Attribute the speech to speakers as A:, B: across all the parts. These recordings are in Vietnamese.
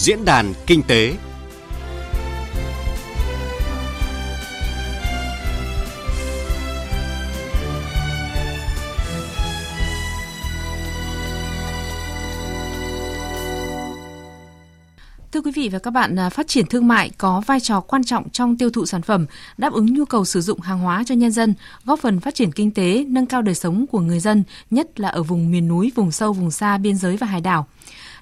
A: Diễn đàn Kinh tế
B: Thưa quý vị và các bạn, à, phát triển thương mại có vai trò quan trọng trong tiêu thụ sản phẩm, đáp ứng nhu cầu sử dụng hàng hóa cho nhân dân, góp phần phát triển kinh tế, nâng cao đời sống của người dân, nhất là ở vùng miền núi, vùng sâu, vùng xa, biên giới và hải đảo.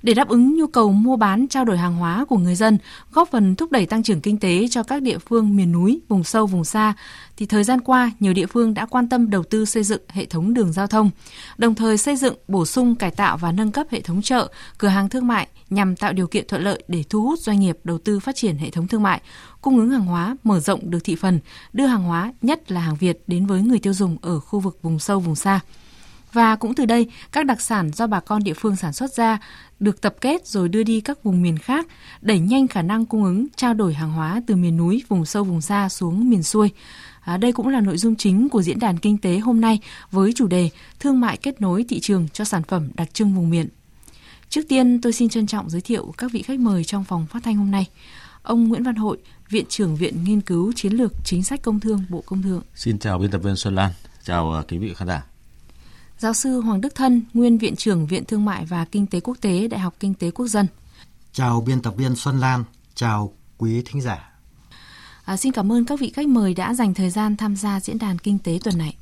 B: Để đáp ứng nhu cầu mua bán trao đổi hàng hóa của người dân, góp phần thúc đẩy tăng trưởng kinh tế cho các địa phương miền núi, vùng sâu, vùng xa, thì thời gian qua nhiều địa phương đã quan tâm đầu tư xây dựng hệ thống đường giao thông, đồng thời xây dựng, bổ sung, cải tạo và nâng cấp hệ thống chợ, cửa hàng thương mại nhằm tạo điều kiện thuận lợi để thu hút doanh nghiệp đầu tư phát triển hệ thống thương mại, cung ứng hàng hóa, mở rộng được thị phần, đưa hàng hóa, nhất là hàng Việt đến với người tiêu dùng ở khu vực vùng sâu vùng xa. Và cũng từ đây, các đặc sản do bà con địa phương sản xuất ra được tập kết rồi đưa đi các vùng miền khác, đẩy nhanh khả năng cung ứng, trao đổi hàng hóa từ miền núi, vùng sâu, vùng xa xuống miền xuôi. À, đây cũng là nội dung chính của diễn đàn kinh tế hôm nay với chủ đề Thương mại kết nối thị trường cho sản phẩm đặc trưng vùng miền. Trước tiên, tôi xin trân trọng giới thiệu các vị khách mời trong phòng phát thanh hôm nay. Ông Nguyễn Văn Hội, Viện trưởng Viện Nghiên cứu Chiến lược Chính sách Công Thương, Bộ Công Thương.
C: Xin chào biên tập viên Xuân Lan, chào à, quý vị khán giả.
B: Giáo sư Hoàng Đức Thân, nguyên Viện trưởng Viện Thương mại và Kinh tế Quốc tế, Đại học Kinh tế Quốc dân.
D: Chào biên tập viên Xuân Lan, chào quý thính giả.
B: À, xin cảm ơn các vị khách mời đã dành thời gian tham gia diễn đàn kinh tế tuần này.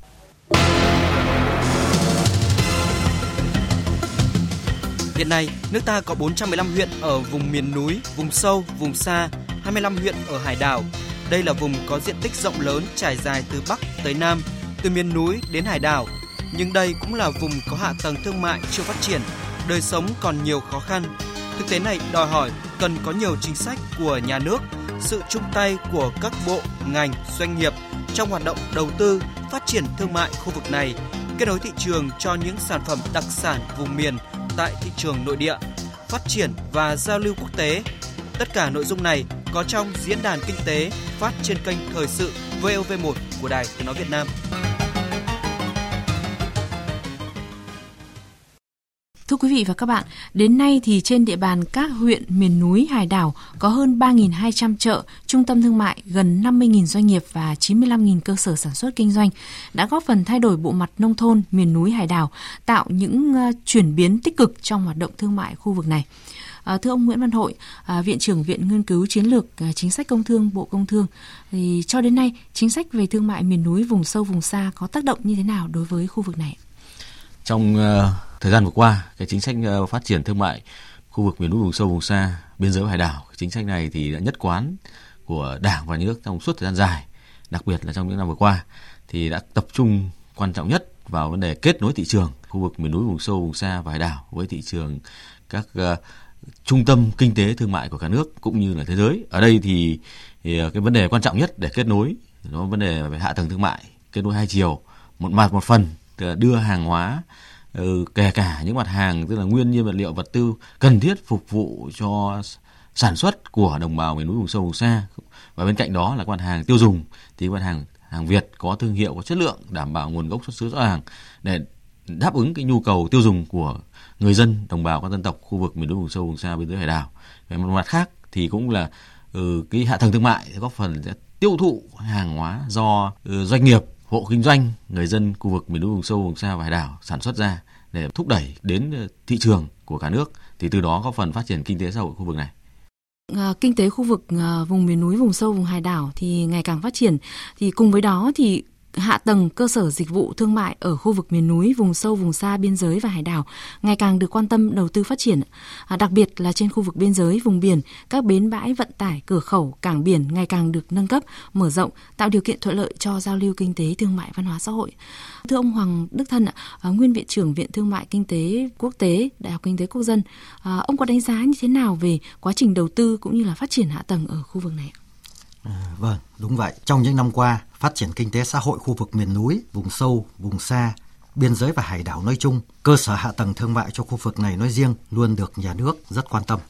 E: Hiện nay, nước ta có 415 huyện ở vùng miền núi, vùng sâu, vùng xa, 25 huyện ở hải đảo. Đây là vùng có diện tích rộng lớn trải dài từ Bắc tới Nam, từ miền núi đến hải đảo. Nhưng đây cũng là vùng có hạ tầng thương mại chưa phát triển, đời sống còn nhiều khó khăn. Thực tế này đòi hỏi cần có nhiều chính sách của nhà nước, sự chung tay của các bộ, ngành, doanh nghiệp trong hoạt động đầu tư, phát triển thương mại khu vực này, kết nối thị trường cho những sản phẩm đặc sản vùng miền tại thị trường nội địa, phát triển và giao lưu quốc tế. Tất cả nội dung này có trong diễn đàn kinh tế phát trên kênh Thời sự VOV1 của Đài Tiếng nói Việt Nam.
B: Thưa quý vị và các bạn, đến nay thì trên địa bàn các huyện miền núi hải đảo có hơn 3.200 chợ, trung tâm thương mại, gần 50.000 doanh nghiệp và 95.000 cơ sở sản xuất kinh doanh đã góp phần thay đổi bộ mặt nông thôn miền núi hải đảo, tạo những ờ, chuyển biến tích cực trong hoạt động thương mại khu vực này. À, thưa ông Nguyễn Văn Hội, à, Viện trưởng Viện Nghiên cứu Chiến lược à, Chính sách Công Thương Bộ Công Thương, thì cho đến nay chính sách về thương mại miền núi, vùng sâu, vùng xa có tác động như thế nào đối với khu vực này?
C: Trong uh, thời gian vừa qua, cái chính sách ờ, phát triển thương mại khu vực miền núi vùng sâu vùng xa, biên giới hải đảo, chính sách này thì đã nhất quán của Đảng và nhà nước trong suốt thời gian dài, đặc biệt là trong những năm vừa qua thì đã tập trung quan trọng nhất vào vấn đề kết nối thị trường khu vực miền núi vùng sâu vùng xa và hải đảo với thị trường các uh, trung tâm kinh tế thương mại của cả nước cũng như là thế giới. Ở đây thì, thì ờ, cái vấn đề quan trọng nhất để kết nối nó vấn đề về hạ tầng thương mại, kết nối hai chiều, một mặt một phần đưa hàng hóa ừ, kể cả những mặt hàng tức là nguyên nhiên vật liệu vật tư cần thiết phục vụ cho sản xuất của đồng bào miền núi vùng sâu vùng xa. Và bên cạnh đó là mặt hàng tiêu dùng. Thì mặt hàng hàng Việt có thương hiệu có chất lượng đảm bảo nguồn gốc xuất xứ rõ ràng để đáp ứng cái nhu cầu tiêu dùng của người dân đồng bào các dân tộc khu vực miền núi vùng sâu vùng xa biên giới hải đảo. Về một mặt khác thì cũng là ừ, cái hạ tầng thương mại góp phần sẽ tiêu thụ hàng hóa do ừ, doanh nghiệp hộ kinh doanh người dân khu vực miền núi vùng sâu vùng xa và hải đảo sản xuất ra để thúc đẩy đến ờ, thị trường của cả nước thì từ đó góp phần phát triển kinh tế xã hội khu vực này.
B: Ờ, kinh tế khu vực ờ, vùng miền núi, vùng sâu, vùng hải đảo thì ngày càng phát triển. Thì cùng với đó thì hạ tầng cơ sở dịch vụ thương mại ở khu vực miền núi, vùng sâu, vùng xa, biên giới và hải đảo ngày càng được quan tâm đầu tư phát triển. À, đặc biệt là trên khu vực biên giới, vùng biển, các bến bãi vận tải, cửa khẩu, cảng biển ngày càng được nâng cấp, mở rộng, tạo điều kiện thuận lợi cho giao lưu kinh tế, thương mại, văn hóa xã hội. Thưa ông Hoàng Đức Thân, à, nguyên viện trưởng Viện Thương mại Kinh tế Quốc tế, Đại học Kinh tế Quốc dân, à, ông có đánh giá như thế nào về quá trình đầu tư cũng như là phát triển hạ tầng ở khu vực này? ạ?
D: À, vâng, đúng vậy. Trong những năm qua, phát triển kinh tế xã hội khu vực miền núi, vùng sâu, vùng xa, biên giới và hải đảo nói chung, cơ sở hạ tầng thương mại cho khu vực này nói riêng luôn được nhà nước rất quan tâm.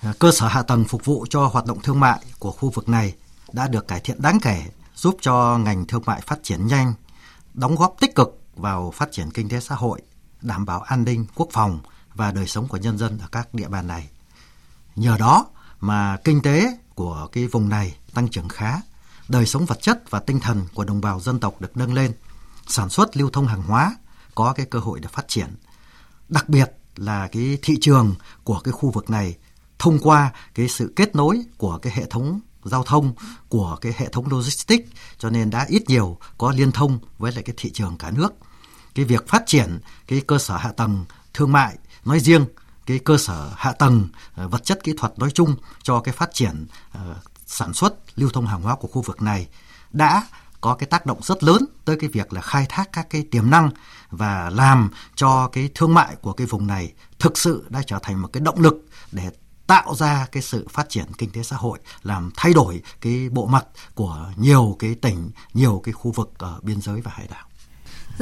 D: À, cơ sở hạ tầng phục vụ cho hoạt động thương mại của khu vực này đã được cải thiện đáng kể, giúp cho ngành thương mại phát triển nhanh, đóng góp tích cực vào phát triển kinh tế xã hội, đảm bảo an ninh, quốc phòng và đời sống của nhân dân ở các địa bàn này. Nhờ đó mà kinh tế của cái vùng này tăng trưởng khá, đời sống vật chất và tinh thần của đồng bào dân tộc được nâng lên, sản xuất lưu thông hàng hóa có cái cơ hội để phát triển. Đặc biệt là cái thị trường của cái khu vực này thông qua cái sự kết nối của cái hệ thống giao thông của cái hệ thống logistics cho nên đã ít nhiều có liên thông với lại cái thị trường cả nước. Cái việc phát triển cái cơ sở hạ tầng thương mại nói riêng, cái cơ sở hạ tầng ờ, vật chất kỹ thuật nói chung cho cái phát triển uh, sản xuất lưu thông hàng hóa của khu vực này đã có cái tác động rất lớn tới cái việc là khai thác các cái tiềm năng và làm cho cái thương mại của cái vùng này thực sự đã trở thành một cái động lực để tạo ra cái sự phát triển kinh tế xã hội, làm thay đổi cái bộ mặt của nhiều cái tỉnh, nhiều cái khu vực ở biên giới và hải đảo.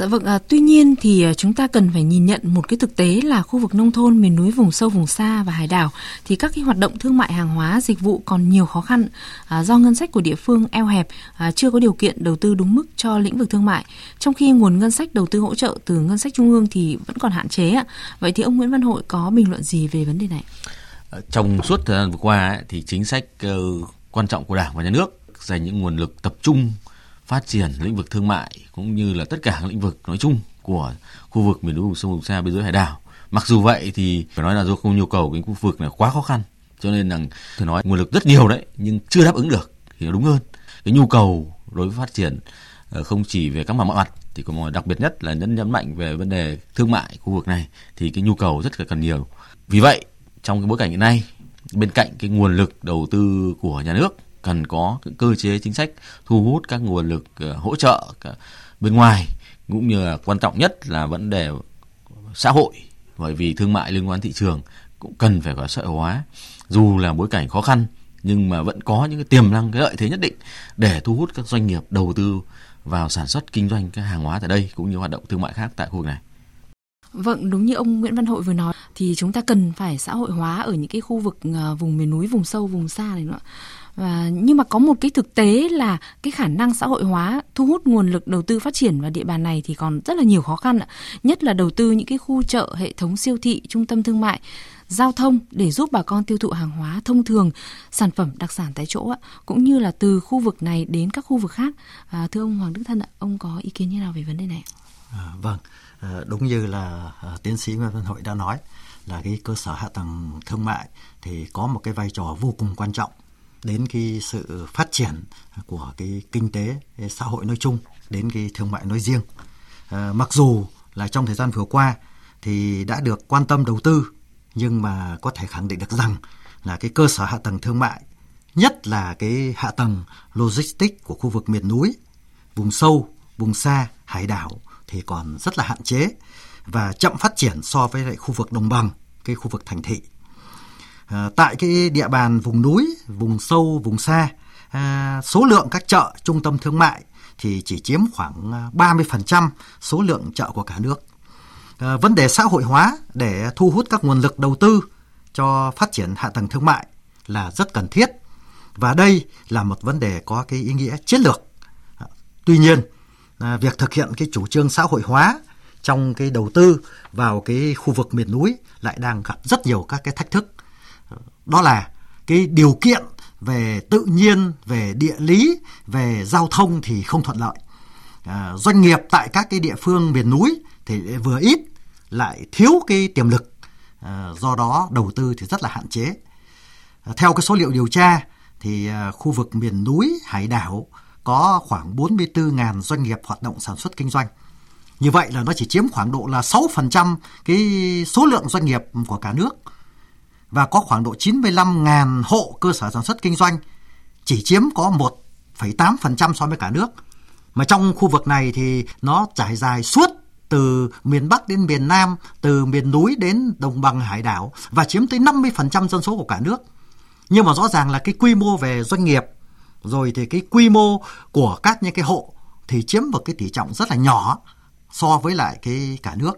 B: Dạ vâng, à, tuy nhiên thì à, chúng ta cần phải nhìn nhận một cái thực tế là khu vực nông thôn, miền núi, vùng sâu, vùng xa và hải đảo thì các cái hoạt động thương mại hàng hóa, dịch vụ còn nhiều khó khăn à, do ngân sách của địa phương eo hẹp, à, chưa có điều kiện đầu tư đúng mức cho lĩnh vực thương mại. Trong khi nguồn ngân sách đầu tư hỗ trợ từ ngân sách trung ương thì vẫn còn hạn chế ạ. Vậy thì ông Nguyễn Văn Hội có bình luận gì về vấn đề này?
C: Ờ, trong suốt thời gian vừa qua thì chính sách uh, quan trọng của Đảng và Nhà nước dành những nguồn lực tập trung phát triển lĩnh vực thương mại cũng như là tất cả các lĩnh vực nói chung của khu vực miền núi vùng sông vùng xa biên giới hải đảo. Mặc dù vậy thì phải nói là do không nhu cầu cái khu vực này quá khó khăn, cho nên là phải nói nguồn lực rất nhiều đấy, nhưng chưa đáp ứng được thì nó đúng hơn. Cái nhu cầu đối với phát triển ờ, không chỉ về các mặt mọi mặt thì còn đặc biệt nhất là nhấn nhấn mạnh về vấn đề thương mại khu vực này thì cái nhu cầu rất là cần nhiều. Vì vậy, trong cái bối cảnh hiện nay, bên cạnh cái nguồn lực đầu tư của nhà nước cần có cơ chế chính sách thu hút các nguồn lực ờ, hỗ trợ bên ngoài cũng như là quan trọng nhất là vấn đề xã hội bởi vì thương mại liên quan thị trường cũng cần phải có xã hội hóa dù là bối cảnh khó khăn nhưng mà vẫn có những cái tiềm năng cái lợi thế nhất định để thu hút các doanh nghiệp đầu tư vào sản xuất kinh doanh các hàng hóa tại đây cũng như hoạt động thương mại khác tại khu vực này.
B: Vâng, đúng như ông Nguyễn Văn Hội vừa nói thì chúng ta cần phải xã hội hóa ở những cái khu vực ờ, vùng miền núi, vùng sâu, vùng xa này nữa. Và nhưng mà có một cái thực tế là cái khả năng xã hội hóa thu hút nguồn lực đầu tư phát triển vào địa bàn này thì còn rất là nhiều khó khăn ạ. Nhất là đầu tư những cái khu chợ, hệ thống siêu thị, trung tâm thương mại giao thông để giúp bà con tiêu thụ hàng hóa thông thường, sản phẩm đặc sản tại chỗ ạ, cũng như là từ khu vực này đến các khu vực khác. À, thưa ông Hoàng Đức Thân ạ, ông có ý kiến như nào về vấn đề này?
D: À, vâng, à, đúng như là à, tiến sĩ Nguyễn Văn Hội đã nói là cái cơ sở hạ tầng thương mại thì có một cái vai trò vô cùng quan trọng đến cái sự phát triển của cái kinh tế cái xã hội nói chung đến cái thương mại nói riêng. À, mặc dù là trong thời gian vừa qua thì đã được quan tâm đầu tư nhưng mà có thể khẳng định được rằng là cái cơ sở hạ tầng thương mại nhất là cái hạ tầng logistics của khu vực miền núi vùng sâu vùng xa hải đảo thì còn rất là hạn chế và chậm phát triển so với lại khu vực đồng bằng cái khu vực thành thị. À, tại cái địa bàn vùng núi, vùng sâu, vùng xa, à, số lượng các chợ, trung tâm thương mại thì chỉ chiếm khoảng ờ, 30% số lượng chợ của cả nước. À, vấn đề xã hội hóa để thu hút các nguồn lực đầu tư cho phát triển hạ tầng thương mại là rất cần thiết và đây là một vấn đề có cái ý nghĩa chiến lược. À, tuy nhiên, à, việc thực hiện cái chủ trương xã hội hóa trong cái đầu tư vào cái khu vực miền núi lại đang gặp rất nhiều các cái thách thức đó là cái điều kiện về tự nhiên, về địa lý, về giao thông thì không thuận lợi. À, doanh nghiệp tại các cái địa phương miền núi thì vừa ít lại thiếu cái tiềm lực, à, do đó đầu tư thì rất là hạn chế. À, theo cái số liệu điều tra thì à, khu vực miền núi, hải đảo có khoảng 44.000 doanh nghiệp hoạt động sản xuất kinh doanh. Như vậy là nó chỉ chiếm khoảng độ là 6% cái số lượng doanh nghiệp của cả nước và có khoảng độ 95.000 hộ cơ sở sản xuất kinh doanh chỉ chiếm có 1,8% so với cả nước. Mà trong khu vực này thì nó trải dài suốt từ miền Bắc đến miền Nam, từ miền núi đến đồng bằng hải đảo và chiếm tới 50% dân số của cả nước. Nhưng mà rõ ràng là cái quy mô về doanh nghiệp rồi thì cái quy mô của các những cái hộ thì chiếm một cái tỷ trọng rất là nhỏ so với lại cái cả nước.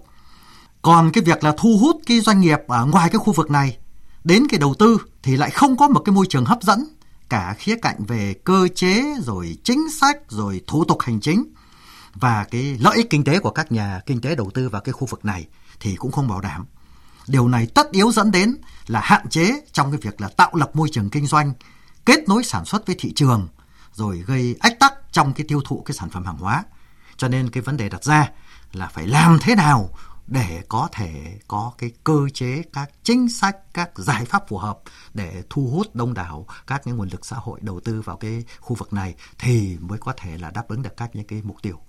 D: Còn cái việc là thu hút cái doanh nghiệp ở ngoài cái khu vực này đến cái đầu tư thì lại không có một cái môi trường hấp dẫn cả khía cạnh về cơ chế rồi chính sách rồi thủ tục hành chính và cái lợi ích kinh tế của các nhà kinh tế đầu tư vào cái khu vực này thì cũng không bảo đảm. Điều này tất yếu dẫn đến là hạn chế trong cái việc là tạo lập môi trường kinh doanh, kết nối sản xuất với thị trường, rồi gây ách tắc trong cái tiêu thụ cái sản phẩm hàng hóa. Cho nên cái vấn đề đặt ra là phải làm thế nào để có thể có cái cơ chế các chính sách các giải pháp phù hợp để thu hút đông đảo các cái nguồn lực xã hội đầu tư vào cái khu vực này thì mới có thể là đáp ứng được các những cái mục tiêu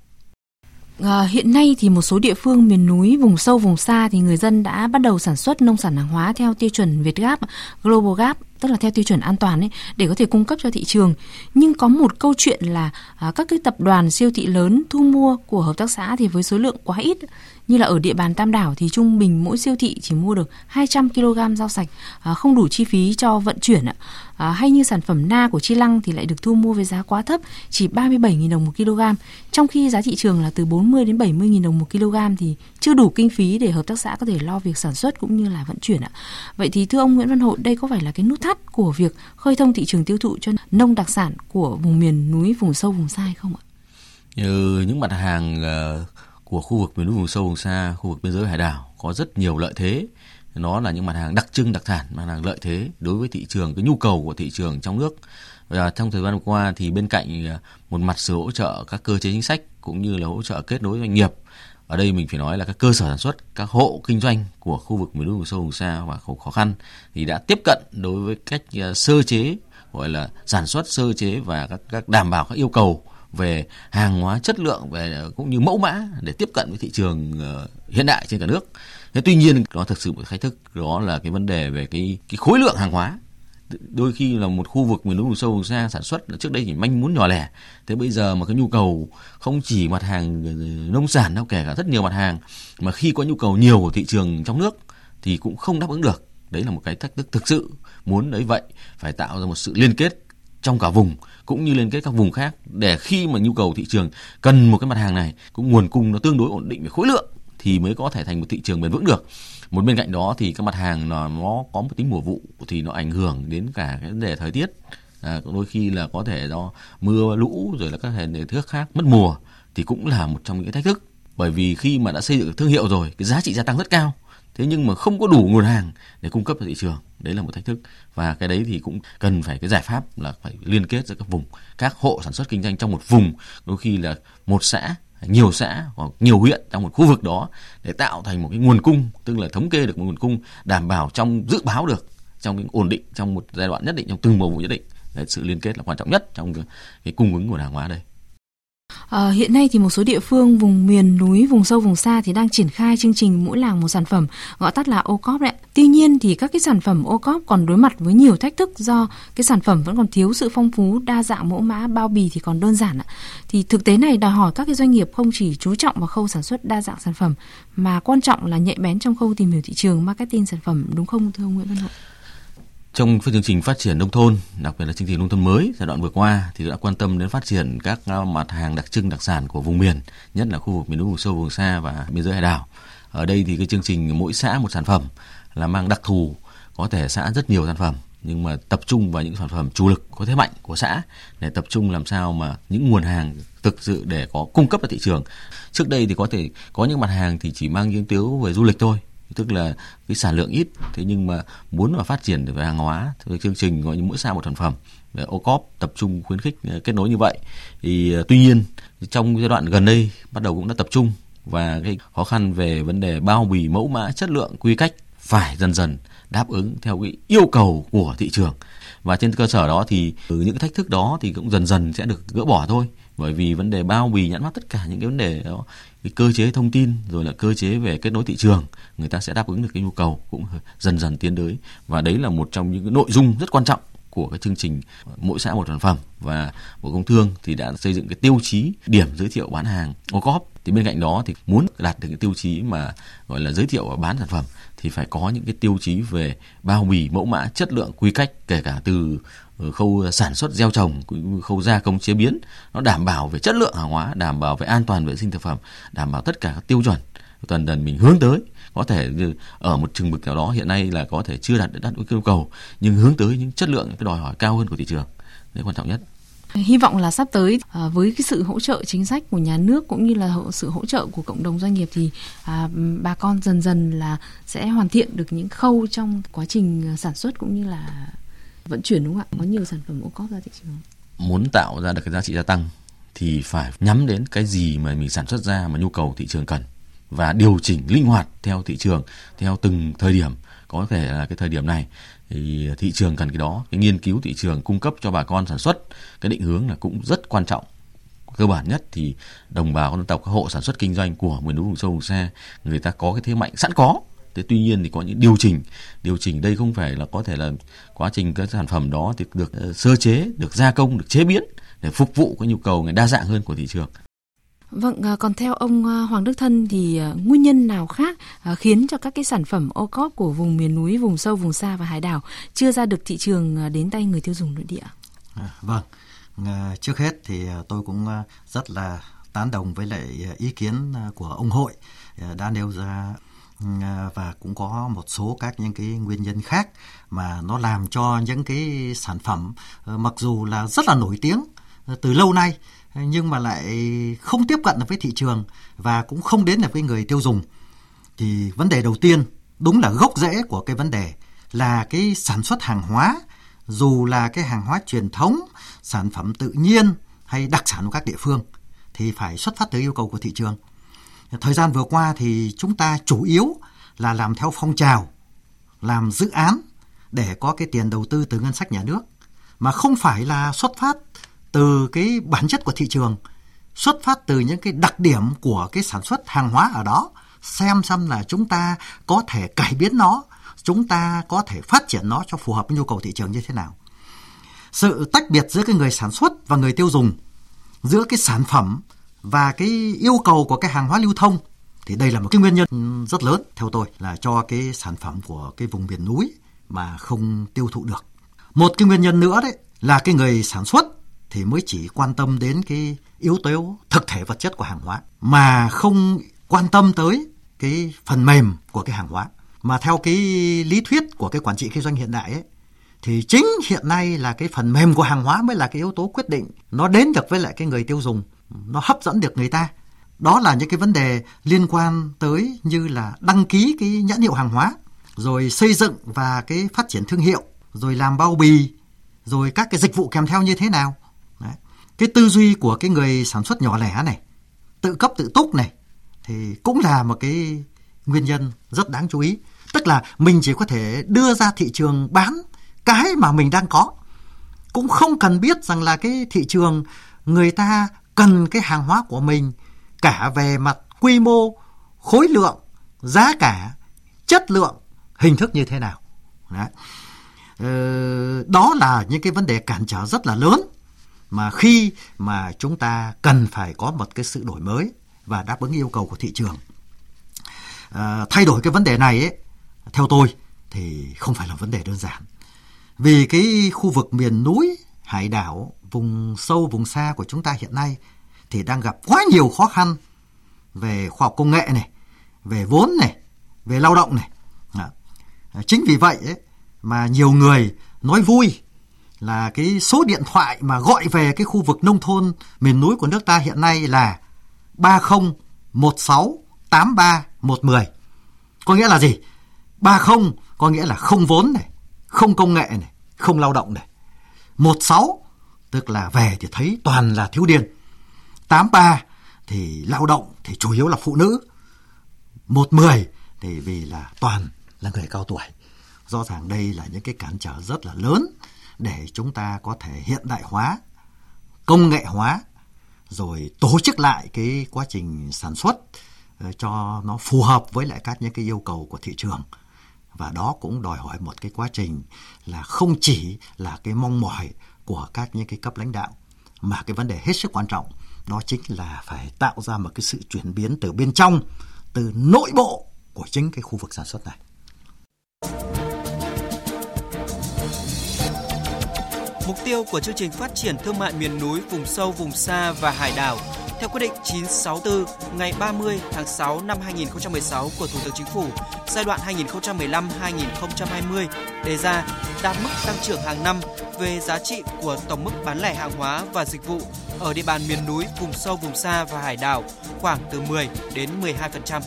B: À, hiện nay thì một số địa phương miền núi, vùng sâu, vùng xa thì người dân đã bắt đầu sản xuất nông sản hàng hóa theo tiêu chuẩn Việt Gap, Global Gap, tức là theo tiêu chuẩn an toàn ấy, để có thể cung cấp cho thị trường. Nhưng có một câu chuyện là à, các cái tập đoàn siêu thị lớn thu mua của hợp tác xã thì với số lượng quá ít như là ở địa bàn Tam Đảo thì trung bình mỗi siêu thị chỉ mua được 200 kg rau sạch, à, không đủ chi phí cho vận chuyển ạ. À, hay như sản phẩm na của Chi Lăng thì lại được thu mua với giá quá thấp, chỉ 37.000 đồng một kg, trong khi giá thị trường là từ 40 đến 70.000 đồng một kg thì chưa đủ kinh phí để hợp tác xã có thể lo việc sản xuất cũng như là vận chuyển ạ. Vậy thì thưa ông Nguyễn Văn Hội, đây có phải là cái nút thắt của việc khơi thông thị trường tiêu thụ cho nông đặc sản của vùng miền núi, vùng sâu, vùng xa hay không ạ?
C: Như những mặt hàng uh của khu vực miền núi vùng sâu vùng xa, khu vực biên giới hải đảo có rất nhiều lợi thế. Nó là những mặt hàng đặc trưng đặc sản, mặt hàng lợi thế đối với thị trường, cái nhu cầu của thị trường trong nước. Và trong thời gian qua thì bên cạnh à, một mặt sự hỗ trợ các cơ chế chính sách cũng như là hỗ trợ kết nối doanh nghiệp ở đây mình phải nói là các cơ sở sản xuất các hộ kinh doanh của khu vực miền núi vùng sâu vùng xa và khó khăn thì đã tiếp cận đối với cách à, sơ chế gọi là sản xuất sơ chế và các, các đảm bảo các yêu cầu về hàng hóa chất lượng về, cũng như mẫu mã để tiếp cận với thị trường ờ, hiện đại trên cả nước. Thế tuy nhiên nó thực sự một thách thức, đó là cái vấn đề về cái cái khối lượng hàng hóa. Đôi khi là một khu vực miền núi vùng sâu vùng xa sản xuất là trước đây chỉ manh muốn nhỏ lẻ. Thế bây giờ mà cái nhu cầu không chỉ mặt hàng ờ, nông sản đâu, kể cả rất nhiều mặt hàng, mà khi có nhu cầu nhiều của thị trường trong nước thì cũng không đáp ứng được. Đấy là một cái thách thức thực sự. Muốn đấy vậy, phải tạo ra một sự liên kết trong cả vùng cũng như liên kết các vùng khác để khi mà nhu cầu thị trường cần một cái mặt hàng này cũng nguồn cung nó tương đối ổn định về khối lượng thì mới có thể thành một thị trường bền vững được. Một bên cạnh đó thì các mặt hàng nó, nó có một tính mùa vụ thì nó ảnh hưởng đến cả cái vấn đề thời tiết. À, đôi khi là có thể do mưa lũ rồi là các hệ thước khác mất mùa thì cũng là một trong những cái thách thức. Bởi vì khi mà đã xây dựng thương hiệu rồi cái giá trị gia tăng rất cao thế nhưng mà không có đủ nguồn hàng để cung cấp cho thị trường đấy là một thách thức. Và cái đấy thì cũng cần phải cái giải pháp là phải liên kết giữa các vùng các hộ sản xuất kinh doanh trong một vùng. Đôi khi là một xã nhiều xã hoặc nhiều huyện trong một khu vực đó để tạo thành một cái nguồn cung tức là thống kê được một nguồn cung đảm bảo trong dự báo được trong cái ổn định trong một giai đoạn nhất định trong từng mùa vụ nhất định. Đấy, sự liên kết là quan trọng nhất trong cái cung ứng nguồn hàng hóa đây.
B: À, hiện nay thì một số địa phương vùng miền núi, vùng sâu, vùng xa thì đang triển khai chương trình mỗi làng một sản phẩm, gọi tắt là ô cóp đấy. Tuy nhiên thì các cái sản phẩm ô cóp còn đối mặt với nhiều thách thức do cái sản phẩm vẫn còn thiếu sự phong phú, đa dạng mẫu mã, bao bì thì còn đơn giản ạ. Thì thực tế này đòi hỏi các cái doanh nghiệp không chỉ chú trọng vào khâu sản xuất đa dạng sản phẩm mà quan trọng là nhạy bén trong khâu tìm hiểu thị trường, marketing sản phẩm đúng không thưa ông Nguyễn Văn Hội?
C: Trong chương trình phát triển nông thôn, đặc biệt là chương trình nông thôn mới giai đoạn vừa qua thì đã quan tâm đến phát triển các mặt hàng đặc trưng đặc sản của vùng miền, nhất là khu vực miền núi vùng sâu vùng xa và biên giới hải đảo. Ở đây thì cái chương trình mỗi xã một sản phẩm là mang đặc thù, có thể xã rất nhiều sản phẩm nhưng mà tập trung vào những sản phẩm chủ lực có thế mạnh của xã để tập trung làm sao mà những nguồn hàng thực sự để có cung cấp ra thị trường. Trước đây thì có thể có những mặt hàng thì chỉ mang những tiếu về du lịch thôi, tức là cái sản lượng ít, thế nhưng mà muốn mà phát triển về hàng hóa, thì chương trình gọi như mỗi xã một sản phẩm để OCOP tập trung khuyến khích ờ, kết nối như vậy. Thì ờ, tuy nhiên, trong giai đoạn gần đây bắt đầu cũng đã tập trung và cái khó khăn về vấn đề bao bì mẫu mã chất lượng, quy cách phải dần dần đáp ứng theo cái yêu cầu của thị trường. Và trên cơ sở đó thì những thách thức đó thì cũng dần dần sẽ được gỡ bỏ thôi. Bởi vì vấn đề bao bì, nhãn mát tất cả những cái vấn đề đó cái cơ chế thông tin, rồi là cơ chế về kết nối thị trường, người ta sẽ đáp ứng được cái nhu cầu cũng dần dần tiến tới. Và đấy là một trong những cái nội dung rất quan trọng của cái chương trình mỗi xã một sản phẩm. Và bộ công thương thì đã xây dựng cái tiêu chí điểm giới thiệu bán hàng ô cóp thì bên cạnh đó thì muốn đạt được cái tiêu chí mà gọi là giới thiệu và bán sản phẩm thì phải có những cái tiêu chí về bao bì, mẫu mã, chất lượng, quy cách, kể cả từ khâu ờ, sản xuất gieo trồng khâu gia công chế biến nó đảm bảo về chất lượng hàng hóa đảm bảo về an toàn vệ sinh thực phẩm đảm bảo tất cả các tiêu chuẩn dần dần mình hướng tới. Có thể ở một chừng mực nào đó hiện nay là có thể chưa đạt được đáp ứng yêu cầu nhưng hướng tới những chất lượng cái đòi hỏi cao hơn của thị trường. Đấy quan trọng nhất.
B: Hy vọng là sắp tới à, với cái sự hỗ trợ chính sách của nhà nước cũng như là sự hỗ trợ của cộng đồng doanh nghiệp thì à, bà con dần dần là sẽ hoàn thiện được những khâu trong quá trình à, sản xuất cũng như là vận chuyển đúng không ạ? Có nhiều sản phẩm ô cóp ra thị trường.
C: Muốn tạo ra được cái giá trị gia tăng thì phải nhắm đến cái gì mà mình sản xuất ra mà nhu cầu thị trường cần và điều chỉnh linh hoạt theo thị trường, theo từng thời điểm có thể là cái thời điểm này thì thị trường cần cái đó, cái nghiên cứu thị trường, cung cấp cho bà con sản xuất, cái định hướng là cũng rất quan trọng cơ bản nhất thì đồng bào dân tộc, các hộ sản xuất kinh doanh của miền núi vùng sâu vùng xa người ta có cái thế mạnh sẵn có thế tuy nhiên thì có những điều chỉnh. Điều chỉnh đây không phải là có thể là quá trình cái sản phẩm đó thì được ờ, sơ chế được gia công được chế biến để phục vụ cái nhu cầu ngày đa dạng hơn của thị trường.
B: Vâng, à, còn theo ông à, Hoàng Đức Thân thì à, nguyên nhân nào khác khiến cho các cái sản phẩm ô cóp của vùng miền núi, vùng sâu, vùng xa và hải đảo chưa ra được thị trường đến tay người tiêu dùng nội địa?
D: À, vâng, trước hết thì tôi cũng rất là tán đồng với lại ý kiến của ông hội đã nêu ra và cũng có một số các những cái nguyên nhân khác mà nó làm cho những cái sản phẩm ờ, mặc dù là rất là nổi tiếng ờ, từ lâu nay ờ, nhưng mà lại không tiếp cận được với thị trường và cũng không đến được với người tiêu dùng. Thì vấn đề đầu tiên, đúng là gốc rễ của cái vấn đề là cái sản xuất hàng hóa. Dù là cái hàng hóa truyền thống, sản phẩm tự nhiên hay đặc sản của các địa phương thì phải xuất phát từ yêu cầu của thị trường thời gian vừa qua thì chúng ta chủ yếu là làm theo phong trào, làm dự án để có cái tiền đầu tư từ ngân sách nhà nước, mà không phải là xuất phát từ cái bản chất của thị trường, xuất phát từ những cái đặc điểm của cái sản xuất hàng hóa ở đó, xem xem là chúng ta có thể cải biến nó, chúng ta có thể phát triển nó cho phù hợp với nhu cầu thị trường như thế nào. Sự tách biệt giữa cái người sản xuất và người tiêu dùng, giữa cái sản phẩm và cái yêu cầu của cái hàng hóa lưu thông, thì đây là một cái nguyên nhân rất lớn. Theo tôi là cho cái sản phẩm của cái vùng miền núi mà không tiêu thụ được. Một cái nguyên nhân nữa đấy là cái người sản xuất thì mới chỉ quan tâm đến cái yếu tố thực thể vật chất của hàng hóa, mà không quan tâm tới cái phần mềm của cái hàng hóa. Mà theo cái lý thuyết của cái quản trị kinh doanh hiện đại ấy, thì chính hiện nay là cái phần mềm của hàng hóa mới là cái yếu tố quyết định nó đến được với lại cái người tiêu dùng nó hấp dẫn được người ta. Đó là những cái vấn đề liên quan tới như là đăng ký cái nhãn hiệu hàng hóa, rồi xây dựng và cái phát triển thương hiệu, rồi làm bao bì, rồi các cái dịch vụ kèm theo như thế nào. Cái tư duy của cái người sản xuất nhỏ lẻ này, tự cấp tự túc này, thì cũng là một cái nguyên nhân rất đáng chú ý. Tức là mình chỉ có thể đưa ra thị trường bán cái mà mình đang có. Cũng không cần biết rằng là cái thị trường người ta cần cái hàng hóa của mình cả về mặt quy mô khối lượng giá cả chất lượng hình thức như thế nào. Đó, ờ, đó là những cái vấn đề cản trở rất là lớn mà khi mà chúng ta cần phải có một cái sự đổi mới và đáp ứng yêu cầu của thị trường. À, thay đổi cái vấn đề này ấy, theo tôi thì không phải là vấn đề đơn giản. Vì cái khu vực miền núi hải đảo vùng sâu vùng xa của chúng ta hiện nay thì đang gặp quá nhiều khó khăn về khoa học công nghệ này về vốn này về lao động này à, chính vì vậy ấy, mà nhiều người nói vui là cái số điện thoại mà gọi về cái khu vực nông thôn miền núi của nước ta hiện nay là 30168310. Có nghĩa là gì? 30 có nghĩa là không vốn này, không công nghệ này, không lao động này. 16 tức là về thì thấy toàn là thiếu điên. 83 thì lao động thì chủ yếu là phụ nữ. 110 thì vì là toàn là người cao tuổi. Rõ ràng đây là những cái cản trở rất là lớn để chúng ta có thể hiện đại hóa, công nghệ hóa rồi tổ chức lại cái quá trình sản xuất ờ, cho nó phù hợp với lại các những cái yêu cầu của thị trường và đó cũng đòi hỏi một cái quá trình là không chỉ là cái mong mỏi của các những cái cấp lãnh đạo. Mà cái vấn đề hết sức quan trọng đó chính là phải tạo ra một cái sự chuyển biến từ bên trong từ nội bộ của chính cái khu vực sản xuất này.
E: Mục tiêu của chương trình phát triển thương mại miền núi, vùng sâu, vùng xa và hải đảo theo quyết định 964 ngày 30 tháng 6 năm 2016 của Thủ tướng Chính phủ giai đoạn 2015-2020 đề ra đạt mức tăng trưởng hàng năm về giá trị của tổng mức bán lẻ hàng hóa và dịch vụ ở địa bàn miền núi, vùng sâu, vùng xa và hải đảo khoảng từ 10 đến 12%.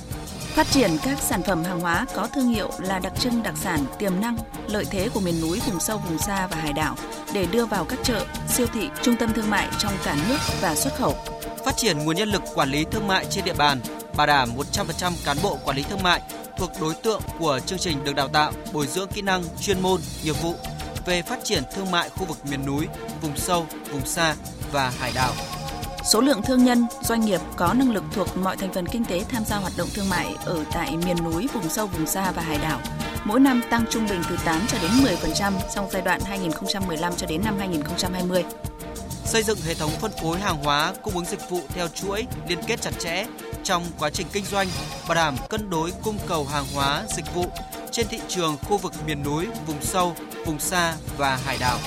A: Phát triển các sản phẩm hàng hóa có thương hiệu là đặc trưng đặc sản tiềm năng, lợi thế của miền núi, vùng sâu, vùng xa và hải đảo để đưa vào các chợ, siêu thị, trung tâm thương mại trong cả nước và xuất khẩu.
E: Phát triển nguồn nhân lực quản lý thương mại trên địa bàn, bảo đảm 100% cán bộ quản lý thương mại thuộc đối tượng của chương trình được đào tạo, bồi dưỡng kỹ năng, chuyên môn, nghiệp vụ về phát triển thương mại khu vực miền núi, vùng sâu, vùng xa và hải đảo.
A: Số lượng thương nhân, doanh nghiệp có năng lực thuộc mọi thành phần kinh tế tham gia hoạt động thương mại ở tại miền núi, vùng sâu, vùng xa và hải đảo mỗi năm tăng trung bình từ 8 cho đến 10% trong giai đoạn 2015 cho đến năm 2020.
E: Xây dựng hệ thống phân phối hàng hóa cung ứng dịch vụ theo chuỗi liên kết chặt chẽ trong quá trình kinh doanh, bảo đảm cân đối cung cầu hàng hóa, dịch vụ trên thị trường khu vực miền núi, vùng sâu, vùng xa và hải đảo.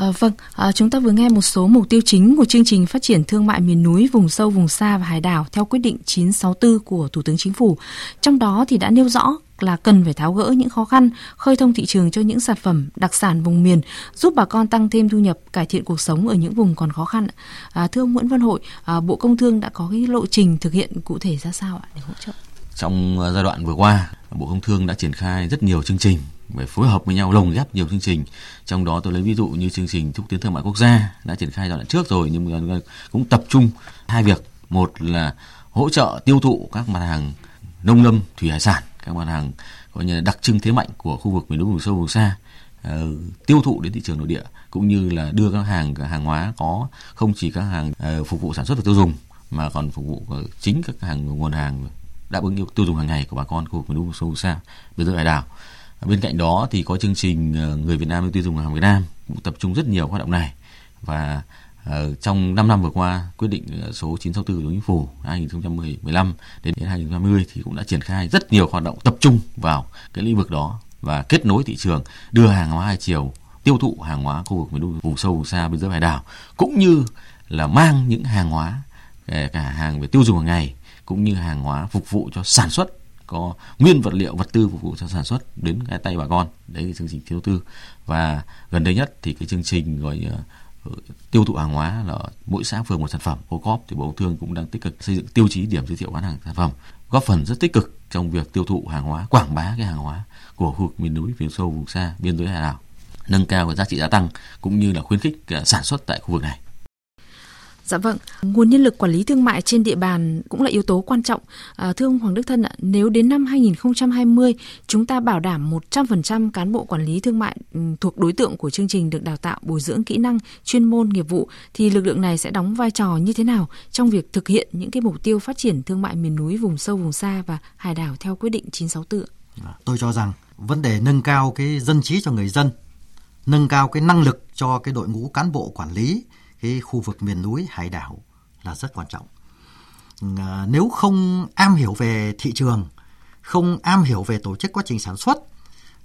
B: À, vâng, à, chúng ta vừa nghe một số mục tiêu chính của chương trình phát triển thương mại miền núi, vùng sâu, vùng xa và hải đảo theo quyết định 964 của Thủ tướng Chính phủ. Trong đó thì đã nêu rõ là cần phải tháo gỡ những khó khăn, khơi thông thị trường cho những sản phẩm đặc sản vùng miền, giúp bà con tăng thêm thu nhập, cải thiện cuộc sống ở những vùng còn khó khăn. À, thưa ông Nguyễn Văn Hội, à, Bộ Công Thương đã có cái lộ trình thực hiện cụ thể ra sao ạ để hỗ trợ?
C: Trong giai đoạn vừa qua, Bộ Công Thương đã triển khai rất nhiều chương trình phải phối hợp với nhau lồng ghép nhiều chương trình. Trong đó tôi lấy ví dụ như chương trình xúc tiến thương mại quốc gia đã triển khai giai đoạn trước rồi nhưng mà cũng tập trung hai việc. Một là hỗ trợ tiêu thụ các mặt hàng nông lâm thủy hải sản các mặt hàng gọi như là đặc trưng thế mạnh của khu vực miền núi vùng sâu vùng xa uh, tiêu thụ đến thị trường nội địa cũng như là đưa các hàng hàng hóa có không chỉ các hàng uh, phục vụ sản xuất và tiêu dùng mà còn phục vụ ờ, chính các hàng nguồn hàng đáp ứng yêu tiêu dùng hàng ngày của bà con khu vực miền núi vùng sâu vùng xa biên giới hải đảo bên cạnh đó thì có chương trình ờ, người Việt Nam tiêu dùng hàng Việt Nam cũng tập trung rất nhiều hoạt động này. Và uh, trong 5 năm vừa qua quyết định ờ, số 964 của chính phủ 2015 đến 2020 thì cũng đã triển khai rất nhiều hoạt động tập trung vào cái lĩnh vực đó và kết nối thị trường đưa hàng hóa hai chiều tiêu thụ hàng hóa khu vực miền vùng sâu vùng xa biên giới hải đảo cũng như là mang những hàng hóa cả hàng về tiêu dùng hàng ngày cũng như hàng hóa phục vụ cho sản xuất có nguyên vật liệu, vật tư phục vụ cho sản xuất đến cái tay bà con. Đấy là chương trình thiếu tư. Và gần đây nhất thì cái chương trình gọi ờ, tiêu thụ hàng hóa là mỗi xã phường một sản phẩm. Ô cóp thì bộ công thương cũng đang tích cực xây dựng tiêu chí điểm giới thiệu bán hàng sản phẩm, góp phần rất tích cực trong việc tiêu thụ hàng hóa, quảng bá cái hàng hóa của khu vực miền núi vùng sâu, vùng xa, biên giới hải đảo nâng cao cái giá trị gia tăng, cũng như là khuyến khích ờ, sản xuất tại khu vực này.
B: Dạ vâng, nguồn nhân lực quản lý thương mại trên địa bàn cũng là yếu tố quan trọng. À, thưa ông Hoàng Đức Thân ạ, nếu đến năm 2020 chúng ta bảo đảm 100% cán bộ quản lý thương mại ừ, thuộc đối tượng của chương trình được đào tạo bồi dưỡng kỹ năng, chuyên môn, nghiệp vụ thì lực lượng này sẽ đóng vai trò như thế nào trong việc thực hiện những cái mục tiêu phát triển thương mại miền núi, vùng sâu, vùng xa và hải đảo theo quyết định 964?
D: À, tôi cho rằng vấn đề nâng cao cái dân trí cho người dân, nâng cao cái năng lực cho cái đội ngũ cán bộ quản lý cái khu vực miền núi hải đảo là rất quan trọng. À, nếu không am hiểu về thị trường, không am hiểu về tổ chức quá trình sản xuất,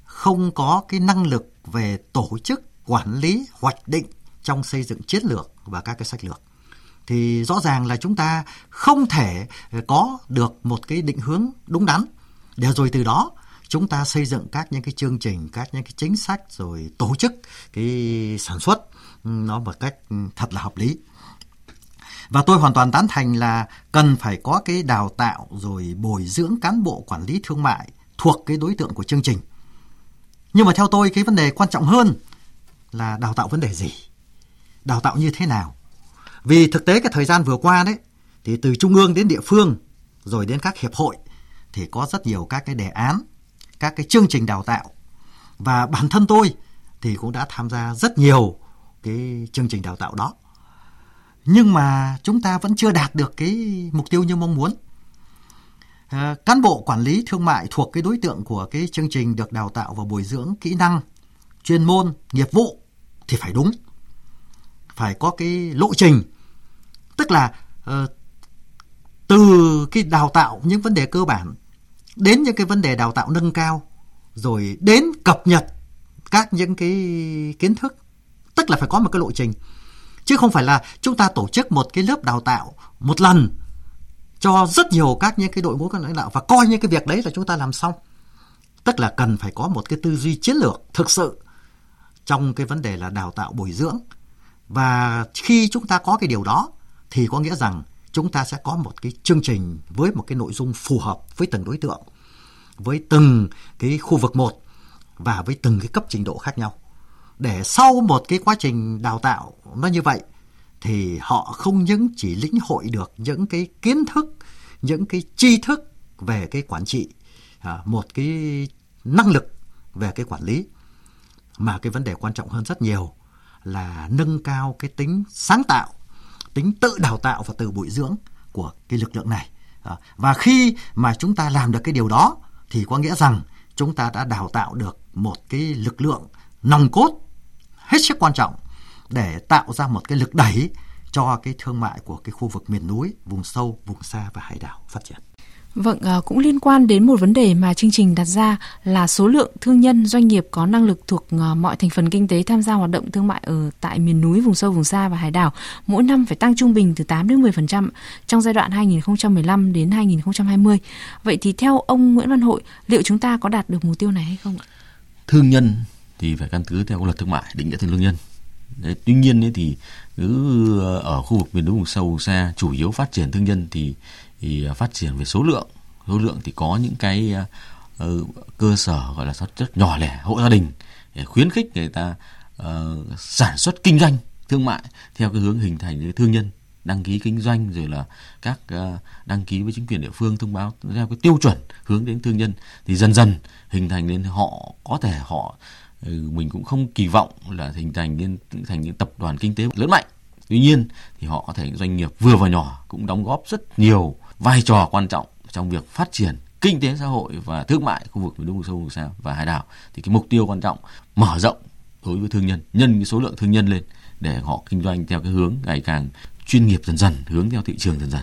D: không có cái năng lực về tổ chức quản lý hoạch định trong xây dựng chiến lược và các cái sách lược thì rõ ràng là chúng ta không thể có được một cái định hướng đúng đắn để rồi từ đó chúng ta xây dựng các những cái chương trình các những cái chính sách rồi tổ chức cái sản xuất nó một cách ừ, thật là hợp lý và tôi hoàn toàn tán thành là cần phải có cái đào tạo rồi bồi dưỡng cán bộ quản lý thương mại thuộc cái đối tượng của chương trình. Nhưng mà theo tôi cái vấn đề quan trọng hơn là đào tạo vấn đề gì? Đào tạo như thế nào? Vì thực tế cái thời gian vừa qua đấy thì từ trung ương đến địa phương rồi đến các hiệp hội thì có rất nhiều các cái đề án, các cái chương trình đào tạo. Và bản thân tôi thì cũng đã tham gia rất nhiều cái chương trình đào tạo đó. Nhưng mà chúng ta vẫn chưa đạt được cái mục tiêu như mong muốn. À, cán bộ quản lý thương mại thuộc cái đối tượng của cái chương trình được đào tạo và bồi dưỡng kỹ năng chuyên môn nghiệp vụ thì phải đúng. Phải có cái lộ trình. Tức là uh, từ cái đào tạo những vấn đề cơ bản đến những cái vấn đề đào tạo nâng cao rồi đến cập nhật các những cái kiến thức tức là phải có một cái lộ trình. Chứ không phải là chúng ta tổ chức một cái lớp đào tạo một lần cho rất nhiều các những cái đội ngũ các lãnh đạo và coi như cái việc đấy là chúng ta làm xong. Tức là cần phải có một cái tư duy chiến lược thực sự trong cái vấn đề là đào tạo bồi dưỡng. Và khi chúng ta có cái điều đó thì có nghĩa rằng chúng ta sẽ có một cái chương trình với một cái nội dung phù hợp với từng đối tượng, với từng cái khu vực một và với từng cái cấp trình độ khác nhau để sau một cái quá trình đào tạo nó như vậy, thì họ không những chỉ lĩnh hội được những cái kiến thức, những cái tri thức về cái quản trị à, một cái năng lực về cái quản lý, mà cái vấn đề quan trọng hơn rất nhiều là nâng cao cái tính sáng tạo, tính tự đào tạo và tự bồi dưỡng của cái lực lượng này. À, và khi mà chúng ta làm được cái điều đó, thì có nghĩa rằng chúng ta đã đào tạo được một cái lực lượng nòng cốt hết sức quan trọng để tạo ra một cái lực đẩy cho cái thương mại của cái khu vực miền núi, vùng sâu, vùng xa và hải đảo phát triển.
B: Vâng, à, cũng liên quan đến một vấn đề mà chương trình đặt ra là số lượng thương nhân doanh nghiệp có năng lực thuộc à, mọi thành phần kinh tế tham gia hoạt động thương mại ở tại miền núi, vùng sâu, vùng xa và hải đảo mỗi năm phải tăng trung bình từ 8 đến 10% trong giai đoạn 2015 đến 2020. Vậy thì theo ông Nguyễn Văn Hội, liệu chúng ta có đạt được mục tiêu này hay không ạ?
C: Thương nhân thì phải căn cứ theo luật thương mại định nghĩa tiền thương nhân. Đấy, tuy nhiên ấy thì cứ ờ, ở khu vực miền núi vùng sâu vùng xa chủ yếu phát triển thương nhân thì thì ờ, phát triển về số lượng số lượng thì có những cái uh, cơ sở gọi là rất nhỏ lẻ hộ gia đình để khuyến khích người ta uh, sản xuất kinh doanh thương mại theo cái hướng hình thành cái thương nhân đăng ký kinh doanh rồi là các uh, đăng ký với chính quyền địa phương thông báo theo cái tiêu chuẩn hướng đến thương nhân thì dần dần hình thành nên họ có thể họ Ừ, mình cũng không kỳ vọng là hình thành nên, thành những tập đoàn kinh tế lớn mạnh. Tuy nhiên thì họ có thể, doanh nghiệp vừa và nhỏ cũng đóng góp rất nhiều vai trò quan trọng trong việc phát triển kinh tế xã hội và thương mại khu vực miền Đông sâu vùng xa và hải đảo. Thì cái mục tiêu quan trọng mở rộng đối với thương nhân nhân cái số lượng thương nhân lên để họ kinh doanh theo cái hướng ngày càng chuyên nghiệp dần dần, hướng theo thị trường dần dần.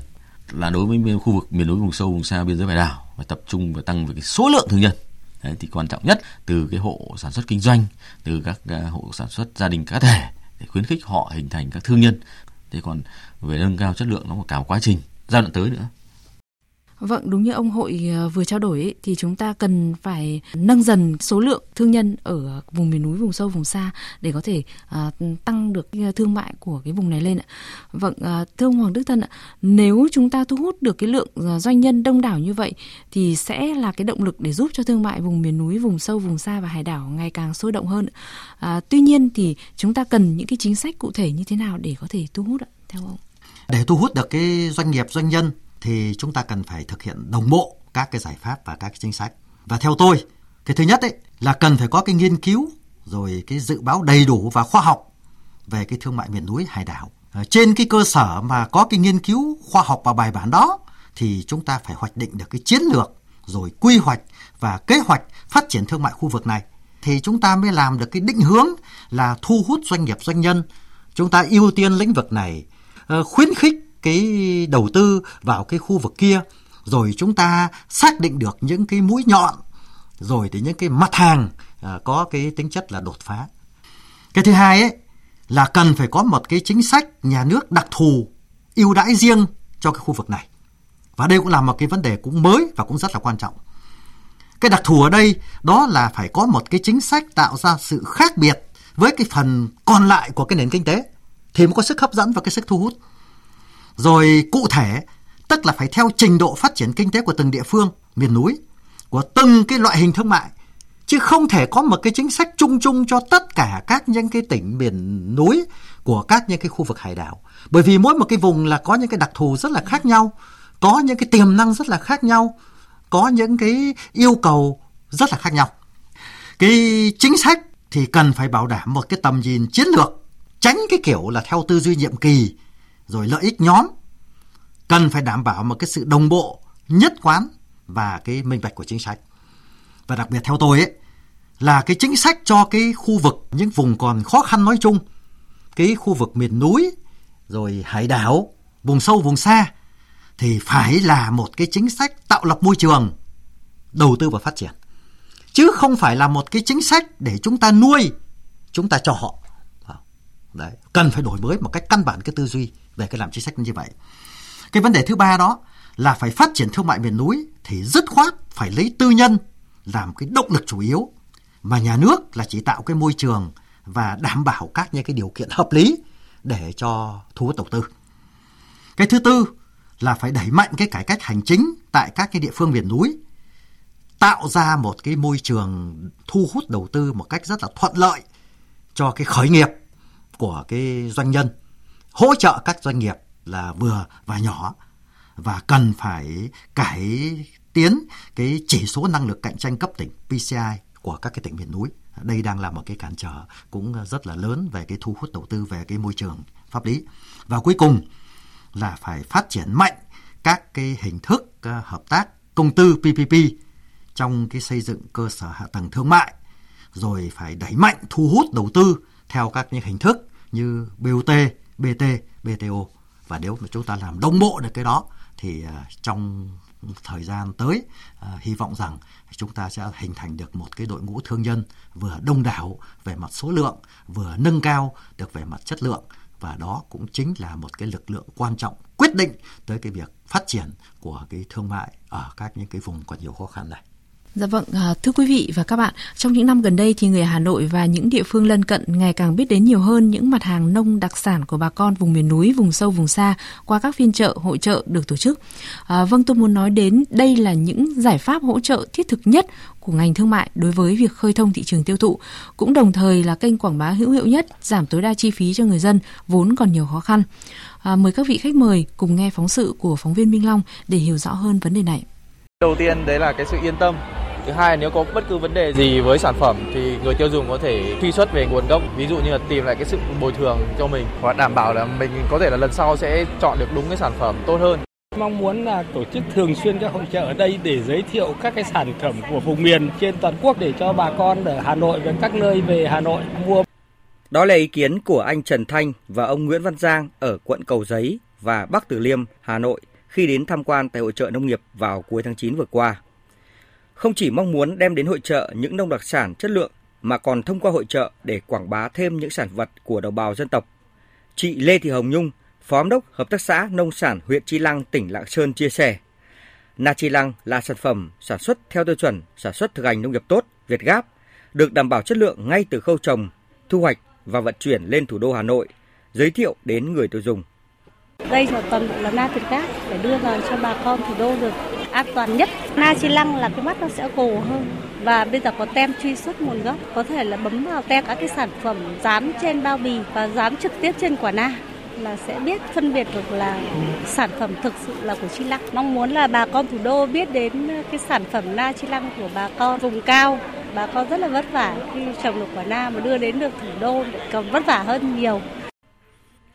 C: Là đối với khu vực miền núi vùng sâu vùng xa biên giới hải đảo phải tập trung và tăng về cái số lượng thương nhân. Đấy, thì quan trọng nhất từ cái hộ sản xuất kinh doanh từ các uh, hộ sản xuất gia đình cá thể để khuyến khích họ hình thành các thương nhân. Thế còn về nâng cao chất lượng nó còn cả một quá trình. Giai đoạn tới nữa.
B: Vâng, đúng như ông hội ờ, vừa trao đổi ấy, thì chúng ta cần phải nâng dần số lượng thương nhân ở vùng miền núi, vùng sâu, vùng xa để có thể uh, tăng được thương mại của cái vùng này lên ạ. Vâng, uh, thưa ông Hoàng Đức Thân ạ, nếu chúng ta thu hút được cái lượng doanh nhân đông đảo như vậy thì sẽ là cái động lực để giúp cho thương mại vùng miền núi, vùng sâu, vùng xa và hải đảo ngày càng sôi động hơn. Uh, tuy nhiên thì chúng ta cần những cái chính sách cụ thể như thế nào để có thể thu hút ạ, theo ông?
D: Để thu hút được cái doanh nghiệp doanh nhân thì chúng ta cần phải thực hiện đồng bộ các cái giải pháp và các cái chính sách. Và theo tôi, cái thứ nhất ấy là cần phải có cái nghiên cứu rồi cái dự báo đầy đủ và khoa học về cái thương mại miền núi hải đảo. À, trên cái cơ sở mà có cái nghiên cứu khoa học và bài bản đó thì chúng ta phải hoạch định được cái chiến lược rồi quy hoạch và kế hoạch phát triển thương mại khu vực này thì chúng ta mới làm được cái định hướng là thu hút doanh nghiệp doanh nhân chúng ta ưu tiên lĩnh vực này ờ, khuyến khích cái đầu tư vào cái khu vực kia, rồi chúng ta xác định được những cái mũi nhọn, rồi thì những cái mặt hàng à, có cái tính chất là đột phá. Cái thứ hai ấy, là cần phải có một cái chính sách nhà nước đặc thù ưu đãi riêng cho cái khu vực này. Và đây cũng là một cái vấn đề cũng mới và cũng rất là quan trọng. Cái đặc thù ở đây đó là phải có một cái chính sách tạo ra sự khác biệt với cái phần còn lại của cái nền kinh tế thì mới có sức hấp dẫn và cái sức thu hút rồi cụ thể, tức là phải theo trình độ phát triển kinh tế của từng địa phương, miền núi, của từng cái loại hình thương mại. Chứ không thể có một cái chính sách chung chung cho tất cả các những cái tỉnh miền núi của các những cái khu vực hải đảo. Bởi vì mỗi một cái vùng là có những cái đặc thù rất là khác nhau, có những cái tiềm năng rất là khác nhau, có những cái yêu cầu rất là khác nhau. Cái chính sách thì cần phải bảo đảm một cái tầm nhìn chiến lược, tránh cái kiểu là theo tư duy nhiệm kỳ rồi lợi ích nhóm, cần phải đảm bảo một cái sự đồng bộ, nhất quán và cái minh bạch của chính sách. Và đặc biệt theo tôi ấy, là cái chính sách cho cái khu vực, những vùng còn khó khăn nói chung, cái khu vực miền núi, rồi hải đảo, vùng sâu, vùng xa, thì phải là một cái chính sách tạo lập môi trường, đầu tư và phát triển. Chứ không phải là một cái chính sách để chúng ta nuôi, chúng ta cho họ. Đấy, cần phải đổi mới một cách căn bản cái tư duy về cái làm chính sách như vậy cái vấn đề thứ ba đó là phải phát triển thương mại miền núi thì dứt khoát phải lấy tư nhân làm cái động lực chủ yếu mà nhà nước là chỉ tạo cái môi trường và đảm bảo các những cái điều kiện hợp lý để cho thu hút đầu tư. Cái thứ tư là phải đẩy mạnh cái cải cách hành chính tại các cái địa phương miền núi, tạo ra một cái môi trường thu hút đầu tư một cách rất là thuận lợi cho cái khởi nghiệp của cái doanh nhân, hỗ trợ các doanh nghiệp là vừa và nhỏ và cần phải cải tiến cái chỉ số năng lực cạnh tranh cấp tỉnh PCI của các cái tỉnh miền núi. Đây đang là một cái cản trở cũng rất là lớn về cái thu hút đầu tư về cái môi trường pháp lý. Và cuối cùng là phải phát triển mạnh các cái hình thức ờ, hợp tác công tư PPP trong cái xây dựng cơ sở hạ tầng thương mại rồi phải đẩy mạnh thu hút đầu tư theo các những hình thức như BOT, BT, BTO và nếu mà chúng ta làm đồng bộ được cái đó thì à, trong thời gian tới à, hy vọng rằng chúng ta sẽ hình thành được một cái đội ngũ thương nhân vừa đông đảo về mặt số lượng vừa nâng cao được về mặt chất lượng và đó cũng chính là một cái lực lượng quan trọng quyết định tới cái việc phát triển của cái thương mại ở các những cái vùng còn nhiều khó khăn này.
B: Dạ vâng, à, thưa quý vị và các bạn, trong những năm gần đây thì người Hà Nội và những địa phương lân cận ngày càng biết đến nhiều hơn những mặt hàng nông đặc sản của bà con vùng miền núi, vùng sâu, vùng xa qua các phiên chợ, hội chợ được tổ chức. À, vâng, tôi muốn nói đến đây là những giải pháp hỗ trợ thiết thực nhất của ngành thương mại đối với việc khơi thông thị trường tiêu thụ, cũng đồng thời là kênh quảng bá hữu hiệu nhất, giảm tối đa chi phí cho người dân vốn còn nhiều khó khăn. À, mời các vị khách mời cùng nghe phóng sự của phóng viên Minh Long để hiểu rõ hơn vấn đề này.
F: Đầu tiên đấy là cái sự yên tâm Thứ hai nếu có bất cứ vấn đề gì với sản phẩm thì người tiêu dùng có thể truy xuất về nguồn gốc, ví dụ như là tìm lại cái sự bồi thường cho mình và đảm bảo là mình có thể là lần sau sẽ chọn được đúng cái sản phẩm tốt hơn.
G: Mong muốn là tổ chức thường xuyên các hội trợ ở đây để giới thiệu các cái sản phẩm của vùng miền trên toàn quốc để cho bà con ở Hà Nội và các nơi về Hà Nội mua.
H: Đó là ý kiến của anh Trần Thanh và ông Nguyễn Văn Giang ở quận Cầu Giấy và Bắc Từ Liêm, Hà Nội khi đến tham quan tại hội trợ nông nghiệp vào cuối tháng 9 vừa qua không chỉ mong muốn đem đến hội trợ những nông đặc sản chất lượng mà còn thông qua hội trợ để quảng bá thêm những sản vật của đồng bào dân tộc. Chị Lê Thị Hồng Nhung, Phó Giám đốc Hợp tác xã Nông sản huyện Chi Lăng, tỉnh Lạng Sơn chia sẻ. Na Chi Lăng là sản phẩm sản xuất theo tiêu chuẩn sản xuất thực hành nông nghiệp tốt, Việt Gáp, được đảm bảo chất lượng ngay từ khâu trồng, thu hoạch và vận chuyển lên thủ đô Hà Nội, giới thiệu đến người tiêu dùng.
I: Đây là toàn bộ là na Việt Gáp để đưa vào cho bà con thủ đô được an toàn nhất. Na chi lăng là cái mắt nó sẽ gồ hơn và bây giờ có tem truy xuất nguồn gốc, có thể là bấm vào tem các cái sản phẩm dán trên bao bì và dán trực tiếp trên quả na là sẽ biết phân biệt được là sản phẩm thực sự là của Chi Lăng. Mong muốn là bà con thủ đô biết đến cái sản phẩm na Chi Lăng của bà con vùng cao. Bà con rất là vất vả khi trồng được quả na mà đưa đến được thủ đô còn vất vả hơn nhiều.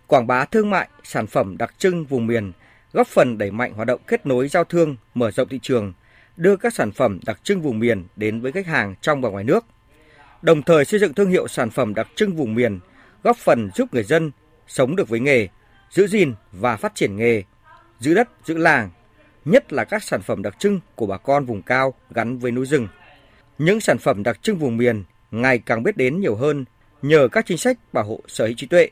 H: Quảng bá thương mại, sản phẩm đặc trưng vùng miền góp phần đẩy mạnh hoạt động kết nối giao thương, mở rộng thị trường, đưa các sản phẩm đặc trưng vùng miền đến với khách hàng trong và ngoài nước. Đồng thời xây dựng thương hiệu sản phẩm đặc trưng vùng miền, góp phần giúp người dân sống được với nghề, giữ gìn và phát triển nghề, giữ đất, giữ làng, nhất là các sản phẩm đặc trưng của bà con vùng cao gắn với núi rừng. Những sản phẩm đặc trưng vùng miền ngày càng biết đến nhiều hơn nhờ các chính sách bảo hộ sở hữu trí tuệ,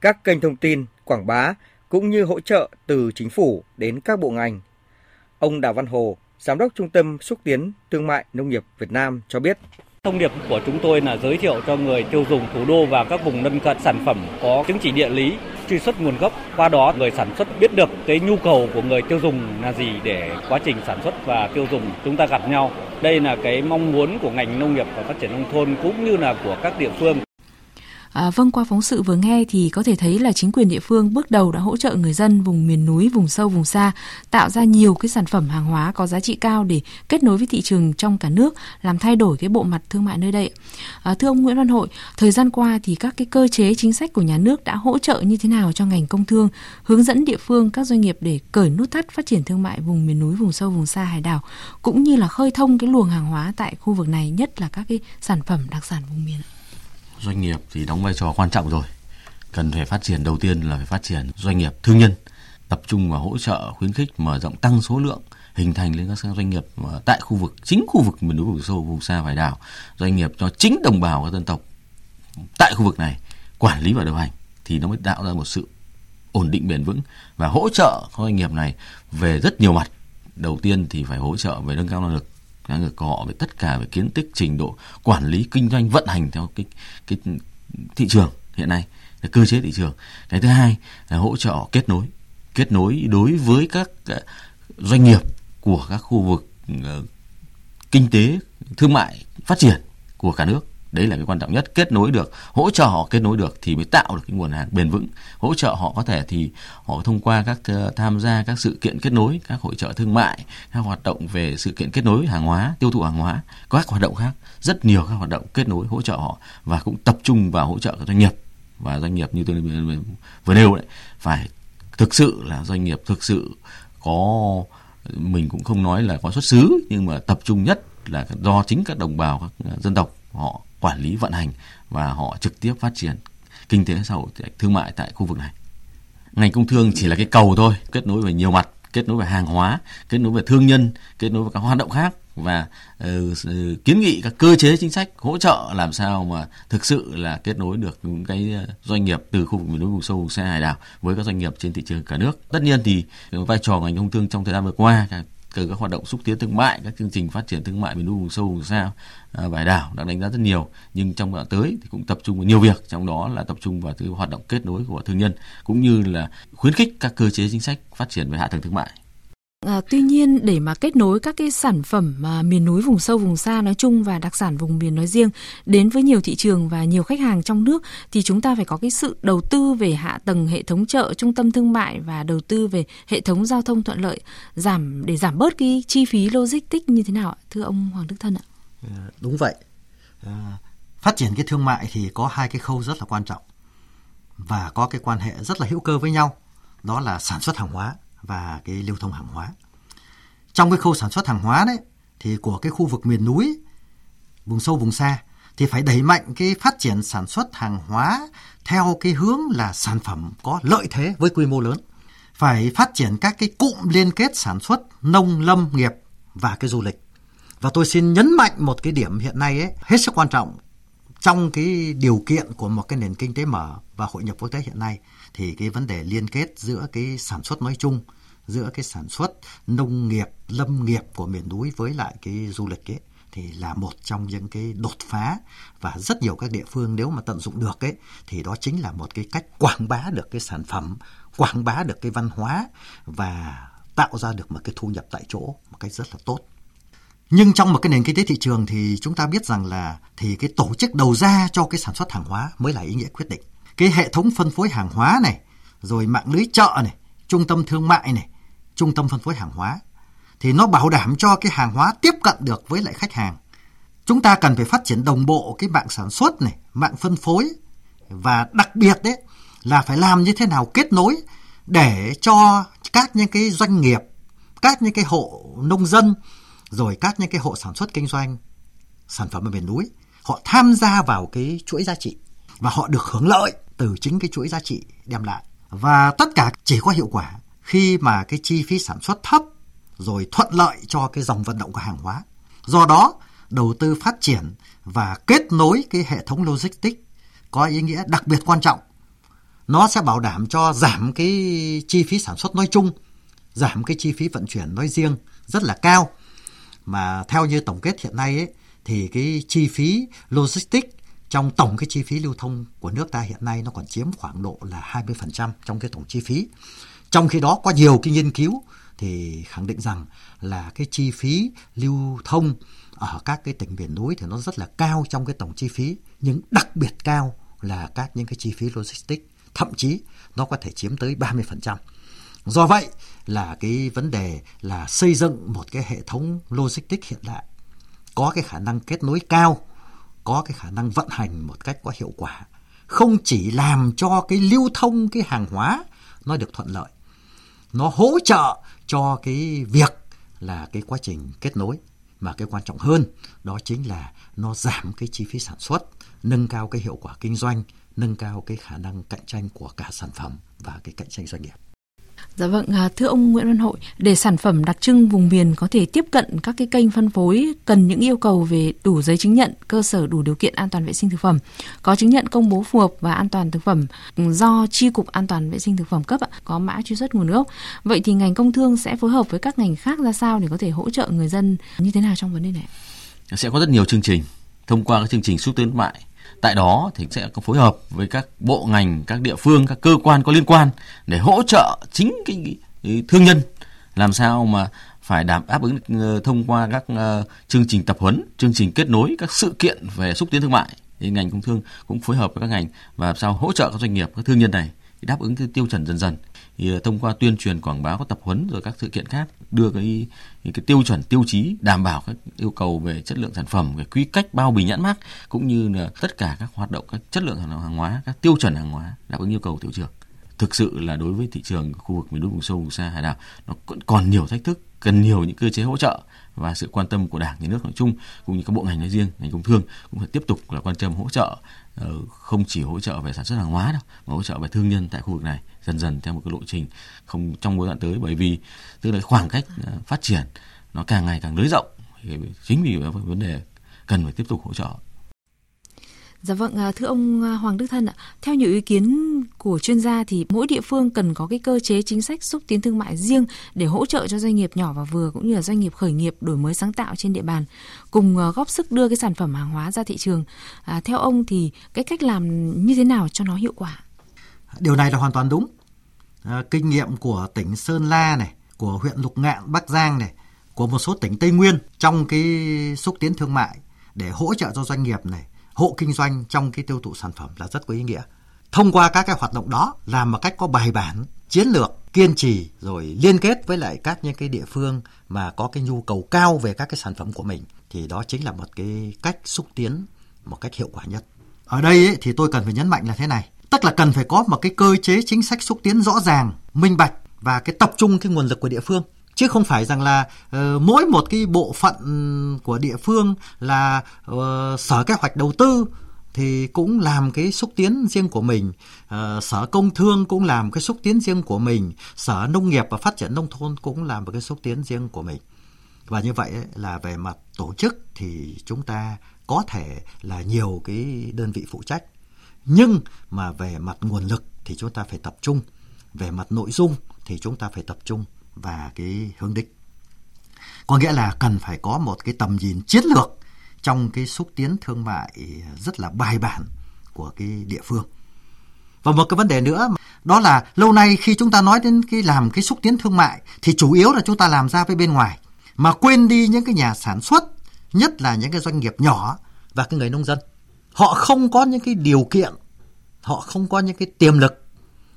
H: các kênh thông tin, quảng bá cũng như hỗ trợ từ chính phủ đến các bộ ngành. Ông Đào Văn Hồ, Giám đốc Trung tâm Xúc tiến Thương mại Nông nghiệp Việt Nam cho biết.
G: Thông điệp của chúng tôi là giới thiệu cho người tiêu dùng thủ đô và các vùng lân cận sản phẩm có chứng chỉ địa lý, truy xuất nguồn gốc. Qua đó người sản xuất biết được cái nhu cầu của người tiêu dùng là gì để quá trình sản xuất và tiêu dùng chúng ta gặp nhau. Đây là cái mong muốn của ngành nông nghiệp và phát triển nông thôn cũng như là của các địa phương.
B: À, vâng, qua phóng sự vừa nghe thì có thể thấy là chính quyền địa phương bước đầu đã hỗ trợ người dân vùng miền núi, vùng sâu, vùng xa tạo ra nhiều cái sản phẩm hàng hóa có giá trị cao để kết nối với thị trường trong cả nước, làm thay đổi cái bộ mặt thương mại nơi đây. À, thưa ông Nguyễn Văn Hội, thời gian qua thì các cái cơ chế chính sách của nhà nước đã hỗ trợ như thế nào cho ngành công thương, hướng dẫn địa phương các doanh nghiệp để cởi nút thắt phát triển thương mại vùng miền núi, vùng sâu, vùng xa, hải đảo cũng như là khơi thông cái luồng hàng hóa tại khu vực này, nhất là các cái sản phẩm đặc sản vùng miền
C: doanh nghiệp thì đóng vai trò quan trọng rồi. Cần phải phát triển, đầu tiên là phải phát triển doanh nghiệp thương nhân, tập trung vào hỗ trợ, khuyến khích, mở rộng, tăng số lượng, hình thành lên các doanh nghiệp ờ, tại khu vực, chính khu vực miền núi vùng sâu, vùng xa hải đảo, doanh nghiệp cho chính đồng bào các dân tộc tại khu vực này quản lý và điều hành thì nó mới tạo ra một sự ổn định, bền vững và hỗ trợ các doanh nghiệp này về rất nhiều mặt. Đầu tiên thì phải hỗ trợ về nâng cao năng lực người lực của họ về tất cả về kiến thức trình độ, quản lý kinh doanh, vận hành theo cái cái thị trường hiện nay, là cơ chế thị trường. Cái thứ hai là hỗ trợ kết nối kết nối đối với các à, doanh nghiệp của các khu vực ờ, kinh tế, thương mại phát triển của cả nước đấy là cái quan trọng nhất. Kết nối được, hỗ trợ họ kết nối được thì mới tạo được cái nguồn hàng bền vững. Hỗ trợ họ có thể thì họ thông qua các ờ, tham gia các sự kiện kết nối, các hội trợ thương mại, các hoạt động về sự kiện kết nối hàng hóa, tiêu thụ hàng hóa, các hoạt động khác. Rất nhiều các hoạt động kết nối, hỗ trợ họ và cũng tập trung vào hỗ trợ các doanh nghiệp. Và doanh nghiệp như tôi vừa nêu đấy, phải thực sự là doanh nghiệp thực sự có, mình cũng không nói là có xuất xứ nhưng mà tập trung nhất là do chính các đồng bào, các dân tộc họ quản lý vận hành và họ trực tiếp phát triển kinh tế xã hội thương mại tại khu vực này. Ngành công thương chỉ là cái cầu thôi kết nối về nhiều mặt kết nối về hàng hóa kết nối về thương nhân kết nối với các hoạt động khác và uh, kiến nghị các cơ chế chính sách hỗ trợ làm sao mà thực sự là kết nối được những cái ờ, doanh nghiệp từ khu vực miền núi vùng sâu vùng xa hải đảo với các doanh nghiệp trên thị trường cả nước. Tất nhiên thì vai trò ngành công thương trong thời gian vừa qua từ các hoạt động xúc tiến thương mại các chương trình phát triển thương mại miền núi vùng sâu vùng xa à, và đảo đã đánh giá rất nhiều. Nhưng trong đoạn tới thì cũng tập trung vào nhiều việc trong đó là tập trung vào hoạt động kết nối của thương nhân cũng như là khuyến khích các cơ chế chính sách phát triển về hạ tầng thương mại.
B: À, tuy nhiên để mà kết nối các cái sản phẩm mà miền núi vùng sâu vùng xa nói chung và đặc sản vùng miền nói riêng đến với nhiều thị trường và nhiều khách hàng trong nước thì chúng ta phải có cái sự đầu tư về hạ tầng hệ thống chợ, trung tâm thương mại và đầu tư về hệ thống giao thông thuận lợi giảm để giảm bớt cái chi phí logistics như thế nào ạ? Thưa ông Hoàng Đức Thân ạ.
D: À, đúng vậy. À, phát triển cái thương mại thì có hai cái khâu rất là quan trọng và có cái quan hệ rất là hữu cơ với nhau. Đó là sản xuất hàng hóa và cái lưu thông hàng hóa. Trong cái khâu sản xuất hàng hóa đấy thì của cái khu vực miền núi, vùng sâu vùng xa thì phải đẩy mạnh cái phát triển sản xuất hàng hóa theo cái hướng là sản phẩm có lợi thế với quy mô lớn. Phải phát triển các cái cụm liên kết sản xuất nông lâm nghiệp và cái du lịch. Và tôi xin nhấn mạnh một cái điểm hiện nay ấy, hết sức quan trọng trong cái điều kiện của một cái nền kinh tế mở và hội nhập quốc tế hiện nay thì cái vấn đề liên kết giữa cái sản xuất nói chung, giữa cái sản xuất nông nghiệp, lâm nghiệp của miền núi với lại cái du lịch ấy, thì là một trong những cái đột phá. Và rất nhiều các địa phương nếu mà tận dụng được ấy, thì đó chính là một cái cách quảng bá được cái sản phẩm, quảng bá được cái văn hóa và tạo ra được một cái thu nhập tại chỗ một cách rất là tốt. Nhưng trong một cái nền kinh tế thị trường thì chúng ta biết rằng là thì cái tổ chức đầu ra cho cái sản xuất hàng hóa mới là ý nghĩa quyết định cái hệ thống phân phối hàng hóa này, rồi mạng lưới chợ này, trung tâm thương mại này, trung tâm phân phối hàng hóa thì nó bảo đảm cho cái hàng hóa tiếp cận được với lại khách hàng. Chúng ta cần phải phát triển đồng bộ cái mạng sản xuất này, mạng phân phối và đặc biệt đấy là phải làm như thế nào kết nối để cho các những cái doanh nghiệp, các những cái hộ nông dân rồi các những cái hộ sản xuất kinh doanh sản phẩm ở miền núi họ tham gia vào cái chuỗi giá trị và họ được hưởng lợi từ chính cái chuỗi giá trị đem lại. Và tất cả chỉ có hiệu quả khi mà cái chi phí sản xuất thấp rồi thuận lợi cho cái dòng vận động của hàng hóa. Do đó, đầu tư phát triển và kết nối cái hệ thống logistics có ý nghĩa đặc biệt quan trọng. Nó sẽ bảo đảm cho giảm cái chi phí sản xuất nói chung, giảm cái chi phí vận chuyển nói riêng rất là cao. Mà theo như tổng kết hiện nay ấy, thì cái chi phí logistics trong tổng cái chi phí lưu thông của nước ta hiện nay nó còn chiếm khoảng độ là 20% trong cái tổng chi phí. Trong khi đó có nhiều cái nghiên cứu thì khẳng định rằng là cái chi phí lưu thông ở các cái tỉnh miền núi thì nó rất là cao trong cái tổng chi phí, nhưng đặc biệt cao là các những cái chi phí logistics, thậm chí nó có thể chiếm tới 30%. Do vậy là cái vấn đề là xây dựng một cái hệ thống logistics hiện đại có cái khả năng kết nối cao có cái khả năng vận hành một cách có hiệu quả. Không chỉ làm cho cái lưu thông, cái hàng hóa nó được thuận lợi, nó hỗ trợ cho cái việc là cái quá trình kết nối. Mà cái quan trọng hơn đó chính là nó giảm cái chi phí sản xuất, nâng cao cái hiệu quả kinh doanh, nâng cao cái khả năng cạnh tranh của cả sản phẩm và cái cạnh tranh doanh nghiệp.
B: Dạ vâng, à, thưa ông Nguyễn Văn Hội, để sản phẩm đặc trưng vùng miền có thể tiếp cận các cái kênh phân phối cần những yêu cầu về đủ giấy chứng nhận, cơ sở đủ điều kiện an toàn vệ sinh thực phẩm, có chứng nhận công bố phù hợp và an toàn thực phẩm ừ, do Chi cục An toàn vệ sinh thực phẩm cấp có mã truy xuất nguồn gốc. Vậy thì ngành công thương sẽ phối hợp với các ngành khác ra sao để có thể hỗ trợ người dân như thế nào trong vấn đề này?
C: Sẽ có rất nhiều chương trình thông qua các chương trình xúc tiến thương mại tại đó thì sẽ có phối hợp với các bộ ngành các địa phương các cơ quan có liên quan để hỗ trợ chính cái, cái thương nhân làm sao mà phải đảm đáp ứng ờ, thông qua các uh, chương trình tập huấn chương trình kết nối các sự kiện về xúc tiến thương mại. Thì ngành công thương cũng phối hợp với các ngành và làm sao hỗ trợ các doanh nghiệp các thương nhân này đáp ứng tiêu chuẩn dần dần thì ờ, thông qua tuyên truyền quảng bá các tập huấn rồi các sự kiện khác, đưa cái cái tiêu chuẩn, tiêu chí đảm bảo các yêu cầu về chất lượng sản phẩm, về quy cách bao bì nhãn mác, cũng như là tất cả các hoạt động, các chất lượng hàng hóa, các tiêu chuẩn hàng hóa đáp ứng yêu cầu thị trường. Thực sự là đối với thị trường khu vực miền núi vùng sâu vùng xa hải đảo, nó còn nhiều thách thức, cần nhiều những cơ chế hỗ trợ và sự quan tâm của đảng, nhà nước nói chung, cũng như các bộ ngành nói riêng, ngành công thương cũng phải tiếp tục là quan tâm hỗ trợ ờ, không chỉ hỗ trợ về sản xuất hàng hóa đâu, mà hỗ trợ về thương nhân tại khu vực này, dần dần theo một cái lộ trình không trong giai đoạn tới. Bởi vì tức là khoảng cách ờ, phát triển nó càng ngày càng lớn rộng chính vì vấn đề cần phải tiếp tục hỗ trợ.
B: Dạ vâng, à, thưa ông à, Hoàng Đức Thân ạ, theo nhiều ý kiến của chuyên gia thì mỗi địa phương cần có cái cơ chế chính sách xúc tiến thương mại riêng để hỗ trợ cho doanh nghiệp nhỏ và vừa cũng như là doanh nghiệp khởi nghiệp đổi mới sáng tạo trên địa bàn, cùng à, góp sức đưa cái sản phẩm hàng hóa ra thị trường. À, theo ông thì cái cách làm như thế nào cho nó hiệu quả?
D: Điều này là hoàn toàn đúng. À, kinh nghiệm của tỉnh Sơn La này, của huyện Lục Ngạn, Bắc Giang này, của một số tỉnh Tây Nguyên trong cái xúc tiến thương mại để hỗ trợ cho doanh nghiệp này hộ kinh doanh trong cái tiêu thụ sản phẩm là rất có ý nghĩa. Thông qua các cái hoạt động đó làm một cách có bài bản, chiến lược, kiên trì rồi liên kết với lại các những cái địa phương mà có cái nhu cầu cao về các cái sản phẩm của mình thì đó chính là một cái cách xúc tiến một cách hiệu quả nhất. Ở đây ấy, thì tôi cần phải nhấn mạnh là thế này, tức là cần phải có một cái cơ chế chính sách xúc tiến rõ ràng, minh bạch và cái tập trung cái nguồn lực của địa phương chứ không phải rằng là uh, mỗi một cái bộ phận của địa phương là uh, sở kế hoạch đầu tư thì cũng làm cái xúc tiến riêng của mình. Uh, sở công thương cũng làm cái xúc tiến riêng của mình. Sở nông nghiệp và phát triển nông thôn cũng làm một cái xúc tiến riêng của mình. Và như vậy là về mặt tổ chức thì chúng ta có thể là nhiều cái đơn vị phụ trách. Nhưng mà về mặt nguồn lực thì chúng ta phải tập trung. Về mặt nội dung thì chúng ta phải tập trung và cái hướng đích. Có nghĩa là cần phải có một cái tầm nhìn chiến lược trong cái xúc tiến thương mại rất là bài bản của cái địa phương. Và một cái vấn đề nữa đó là lâu nay khi chúng ta nói đến cái làm cái xúc tiến thương mại thì chủ yếu là chúng ta làm ra với bên ngoài mà quên đi những cái nhà sản xuất, nhất là những cái doanh nghiệp nhỏ và cái người nông dân. Họ không có những cái điều kiện, họ không có những cái tiềm lực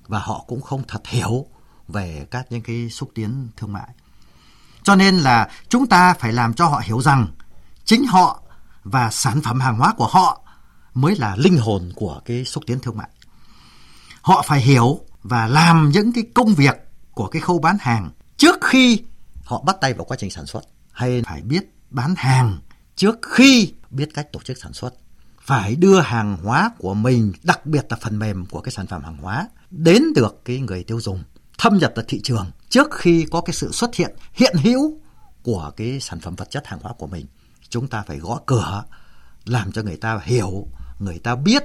D: và họ cũng không thật hiểu về các những cái xúc tiến thương mại. Cho nên là chúng ta phải làm cho họ hiểu rằng chính họ và sản phẩm hàng hóa của họ mới là linh hồn của cái xúc tiến thương mại. Họ phải hiểu và làm những cái công việc của cái khâu bán hàng trước khi họ bắt tay vào quá trình sản xuất, hay phải biết bán hàng trước khi biết cách tổ chức sản xuất phải đưa hàng hóa của mình, đặc biệt là phần mềm của cái sản phẩm hàng hóa, đến được cái người tiêu dùng thâm nhập vào thị trường trước khi có cái sự xuất hiện hiện hữu của cái sản phẩm vật chất hàng hóa của mình. Chúng ta phải gõ cửa, làm cho người ta hiểu, người ta biết,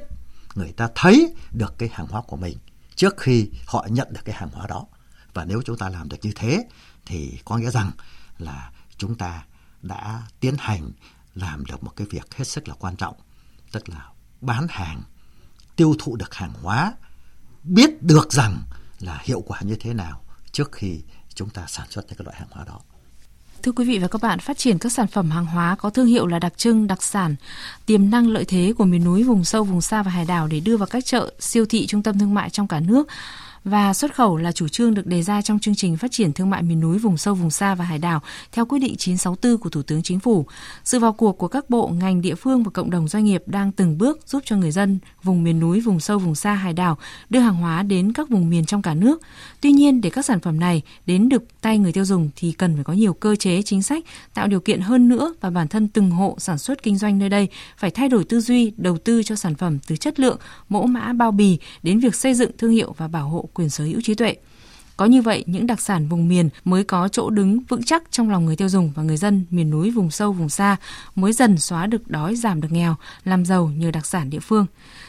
D: người ta thấy được cái hàng hóa của mình trước khi họ nhận được cái hàng hóa đó. Và nếu chúng ta làm được như thế, thì có nghĩa rằng là chúng ta đã tiến hành làm được một cái việc hết sức là quan trọng, tức là bán hàng, tiêu thụ được hàng hóa, biết được rằng là hiệu quả như thế nào trước khi chúng ta sản xuất những cái loại hàng hóa đó.
B: Thưa quý vị và các bạn, phát triển các sản phẩm hàng hóa có thương hiệu là đặc trưng, đặc sản, tiềm năng lợi thế của miền núi, vùng sâu, vùng xa và hải đảo để đưa vào các chợ, siêu thị, trung tâm thương mại trong cả nước và xuất khẩu là chủ trương được đề ra trong chương trình phát triển thương mại miền núi, vùng sâu, vùng xa và hải đảo theo quyết định 964 của Thủ tướng Chính phủ. Sự vào cuộc của các bộ, ngành, địa phương và cộng đồng doanh nghiệp đang từng bước giúp cho người dân vùng miền núi, vùng sâu, vùng xa, hải đảo đưa hàng hóa đến các vùng miền trong cả nước. Tuy nhiên, để các sản phẩm này đến được tay người tiêu dùng thì cần phải có nhiều cơ chế chính sách tạo điều kiện hơn nữa và bản thân từng hộ sản xuất kinh doanh nơi đây phải thay đổi tư duy, đầu tư cho sản phẩm từ chất lượng, mẫu mã bao bì đến việc xây dựng thương hiệu và bảo hộ quyền sở hữu trí tuệ. Có như vậy, những đặc sản vùng miền mới có chỗ đứng vững chắc trong lòng người tiêu dùng và người dân miền núi, vùng sâu, vùng xa mới dần xóa được đói, giảm được nghèo, làm giàu nhờ đặc sản địa phương.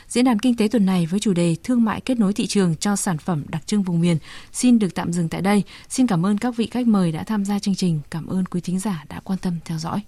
B: Diễn đàn kinh tế tuần này với chủ đề Thương mại kết nối thị trường cho sản phẩm đặc trưng vùng miền xin được tạm dừng tại đây. Xin cảm ơn các vị khách mời đã tham gia chương trình. Cảm ơn quý thính giả đã quan tâm theo dõi.